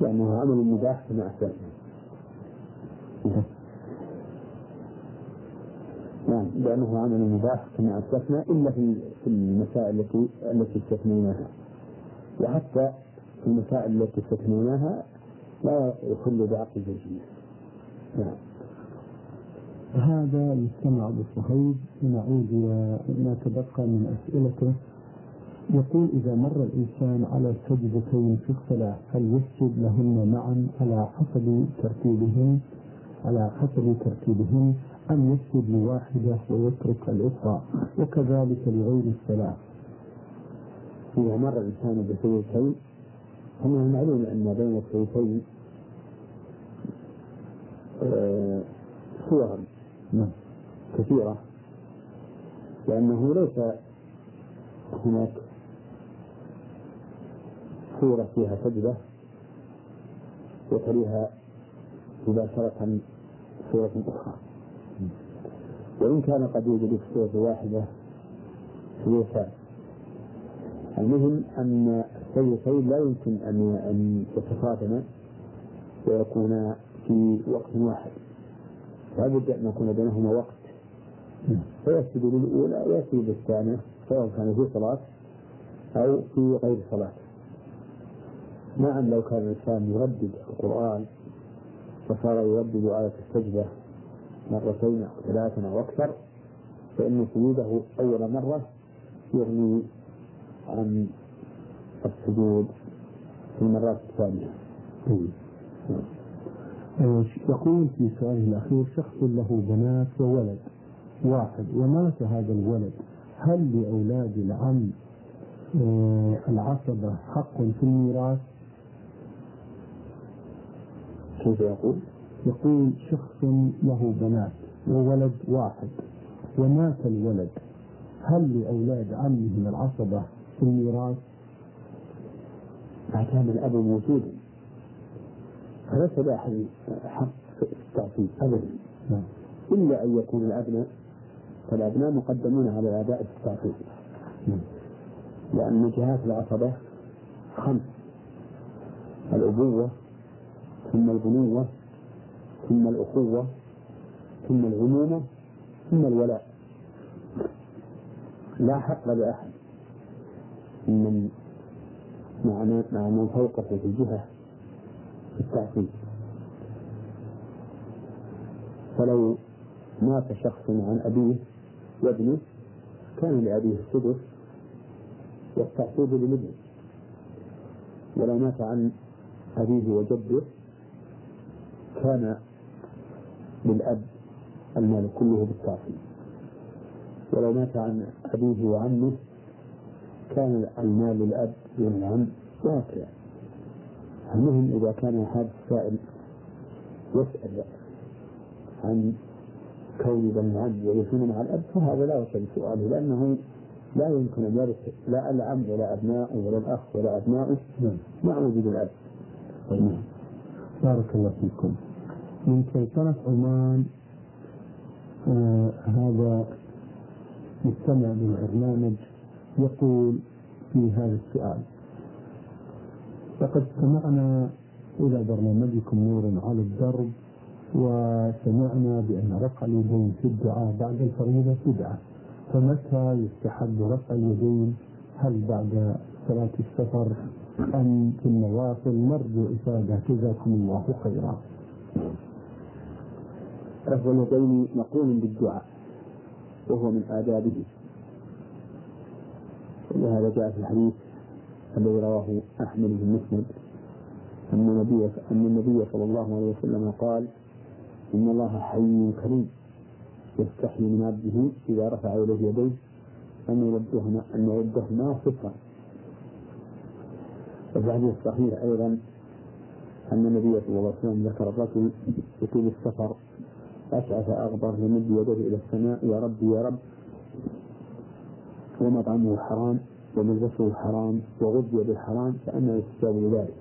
لأنه عمل مباح كما أسلفنا نعم لأنه عمل مباح كما أسلفنا إلا في المسائل التي التي استثنيناها. وحتى المسائل التي استثنيناها لا يخل بعقد الزوجية نعم. هذا المستمع أبو صهيب نعود إلى ما تبقى من أسئلته. يقول إذا مر الإنسان على سجدتين في الصلاة هل يسجد لهن معا على حسب ترتيبهن؟ على حسب ترتيبهن أم يسجد لواحدة ويترك الأخرى؟ وكذلك لغير الصلاة. إذا مر الإنسان بسجدتين فمن المعلوم أن بين السجدتين آه، صورا نعم. كثيرة لأنه ليس هناك صورة فيها سجدة وتليها مباشرة صورة أخرى. وإن كان قد يوجد في الصورة الواحدة سلوكان المهم أن السيفين لا يمكن أن أن يتصادما ويكونا في وقت واحد. لابد أن يكون بينهما وقت. فيسجد للأولى ويسجد للثانية سواء كان في صلاة أو في غير صلاة. نعم لو كان الإنسان يردد القرآن وصار يردد آية السجدة مرتين أو ثلاثا أو أكثر فإن سجوده أول مرة يغني عن السجود في المرات الثانية. يقول في سؤاله الأخير شخص له بنات وولد واحد ومات هذا الولد هل لأولاد العم آه، العصبة حق في الميراث؟ كيف يقول؟ يقول شخص له بنات وولد واحد ومات الولد هل لأولاد عمهم العصبة في الميراث؟ ما كان الأب موجودا فليس لأحد حق في التعصيب أبدا. نعم. إلا أن يكون الأبناء فالأبناء مقدمون على الآباء في التعصيب. نعم. لأن جهات العصبة خمس. الأبوة ثم البنوة ثم الأخوة ثم العمومة ثم الولاء. لا حق لأحد من مع مع من فوقه في الجهة في التعقيد فلو مات شخص عن أبيه وابنه كان لأبيه السدس والتعقيد لابنه ولو مات عن أبيه وجده كان للأب المال كله بالتعقيد ولو مات عن أبيه وعمه كان المال للأب والعم وهكذا المهم إذا كان هذا السائل يسأل عن كون بني العم ويكون مع الأب فهذا لا يصل سؤاله لأنه لا يمكن أن يرث لا العم ولا أبناؤه ولا الأخ ولا أبناؤه مع وجود الأب. طيب. بارك الله فيكم. من سلطنة عمان آه هذا مستمع للبرنامج يقول في هذا السؤال. لقد استمعنا إلى برنامجكم نور على الدرب وسمعنا بأن رفع اليدين في الدعاء بعد الفريضة بدعة فمتى يستحب رفع اليدين؟ هل بعد صلاة السفر؟ أم في النوافل؟ نرجو إفادة. جزاكم الله خيرا. رفع اليدين مقرون بالدعاء وهو من آدابه. ولهذا جاء في الحديث الذي رواه أحمد بن مسند أن النبي أن النبي صلى الله عليه وسلم قال إن الله حي كريم يستحي من عبده إذا رفع إليه يديه أن يردهما أن يردهما صفرا وفي الحديث الصحيح أيضا أن النبي صلى الله عليه وسلم ذكر الرجل يطيل السفر أشعث أغبر يمد يديه إلى السماء يا ربي يا رب ومطعمه حرام. وملبسه حرام وغذي بالحرام فأنا يستجاب لذلك.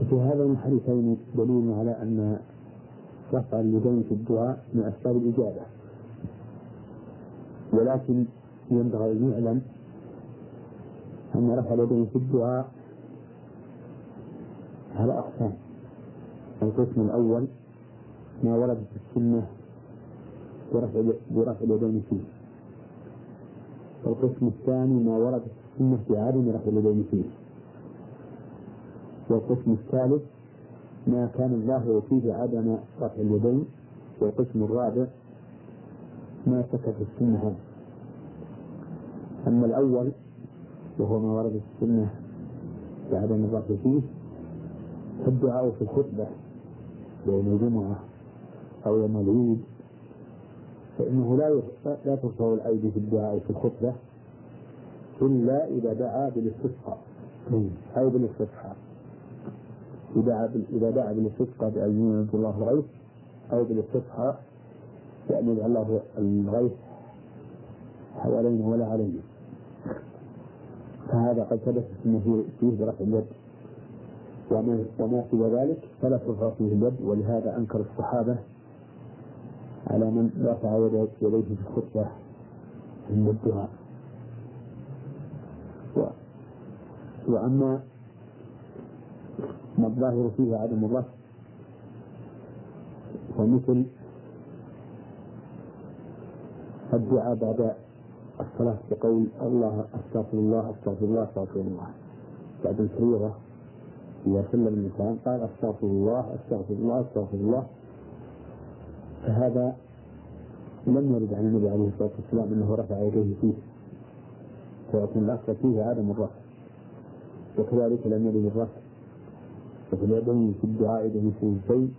وفي هذين الحديثين دليل على أن رفع اليدين في الدعاء من أسباب الإجابة. ولكن ينبغي أن يعلم أن رفع اليدين في الدعاء على أقسام القسم الأول ما ورد في السنة برفع اليدين فيه. والقسم الثاني ما ورد في السنة في عدم رفع اليدين فيه. والقسم الثالث ما كان الظاهر فيه عدم رفع اليدين. والقسم الرابع ما سكت السنة. أما الأول وهو ما ورد في السنة بعدم الرفع فيه فالدعاء في الخطبة يوم الجمعة أو يوم العيد فإنه لا لا ترفع الأيدي في الدعاء في الخطبة إلا إذا دعا بالاستسقاء. أو بالاستسقاء. إذا دعا بالاستسقاء بأن ينزل الله الغيث أو بالاستسقاء بأن يجعل الله الغيث حوالينا ولا علينا فهذا قد ثبت السنة فيه برفع اليد. وما وما سوى ذلك فلا ترفع فيه اليد. ولهذا أنكر الصحابة على من رفع يديه في الخطبة عند الدعاء. وأما ما الظاهر فيه عدم الرفع فمثل الدعاء بعد الصلاة بقول الله أستغفر الله أستغفر الله أستغفر الله بعد الفريضة إذا سلم الإنسان قال أستغفر الله أستغفر الله أستغفر الله فهذا لم يرد عن النبي عليه الصلاة والسلام أنه رفع يديه فيه. فيكون الأصل فيه عدم الرفع. وكذلك لم يرد الرفع. وفي اليدين في الدعاء بمثل الشيء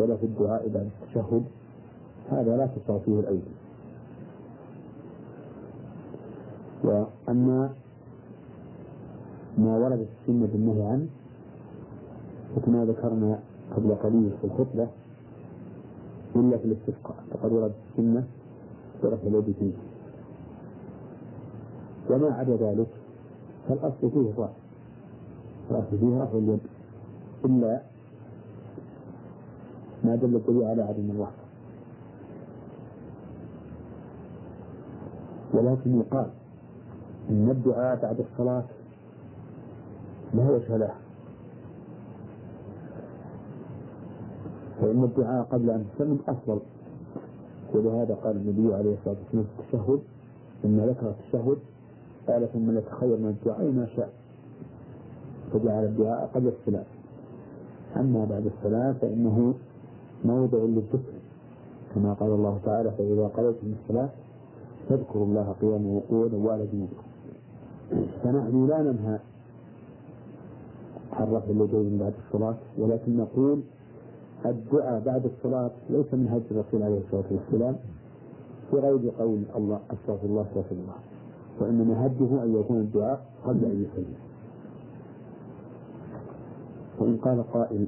ولا في الدعاء بعد التشهد هذا لا تشرع فيه الأيدي. وأما ما ورد في السنة بالنهي عنه وكما ذكرنا قبل قليل في الخطبة إلا في الاستسقاء. فقد ورد في السنة ورفع اليد فيه. وما عدا ذلك فالأصل فيه الرفع الأصل فيه رفع اليد. إلا ما دل الدليل على عدم الرفع ولكن يقال إن الدعاء بعد الصلاة لا وجه له فإن الدعاء قبل أن تسلم أفضل. ولهذا قال النبي عليه الصلاة والسلام في التشهد لما ذكر التشهد قال ثم يتخير من الدعاء ما شاء. فجعل الدعاء قبل السلام. أما بعد الصلاة فإنه موضع للذكر. كما قال الله تعالى فإذا قضيتم الصلاة فاذكروا الله قياما وقوعا وعلى جنوبكم فنحن لا ننهى عن رفع اليدين بعد الصلاة ولكن نقول الدعاء بعد الصلاة ليس من هدي الرسول عليه الصلاة والسلام في غير قول الله أستغفر الله استغفر الله. وإنما هده أن يكون الدعاء قبل أن يسلم وإن قال قائل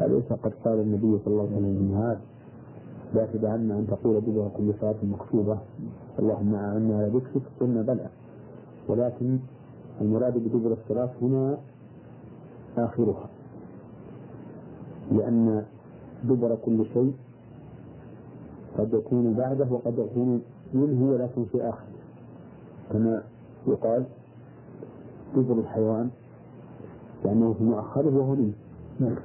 أليس قد قال النبي صلى الله عليه وسلم هذا لا تدعنا أن تقول دبر كل صلاة مكتوبة. اللهم أعنا على ذكرك قلنا بلى. ولكن المراد بدبر الصلاة هنا آخرها. لأن دبر كل شيء قد يكون بعده وقد يكون منه ولكن في آخره كما يقال دبر الحيوان لأنه في مؤخره وهو منه نعم.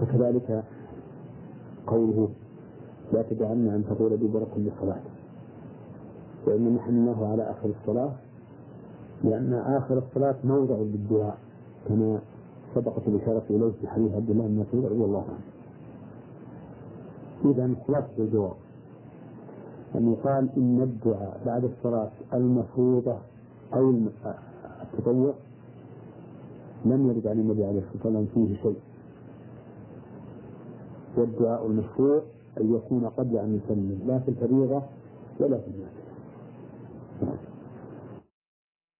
فكذلك قوله لا تدعن أن تقول دبر كل صلاة. وإنما حملناه على آخر الصلاة لأن آخر الصلاة موضع للدعاء. كما سبقت الإشارة إليه في حديث عبد الله بن مسعود رضي الله عنه. إذا خلاصة الجواب. أن يقال إن الدعاء بعد الصلاة المفروضة أو التطوع لم يرد عن النبي عليه الصلاة والسلام فيه شيء. والدعاء المشروع أن يكون قبل أن يسلم لا في الفريضة ولا في النافلة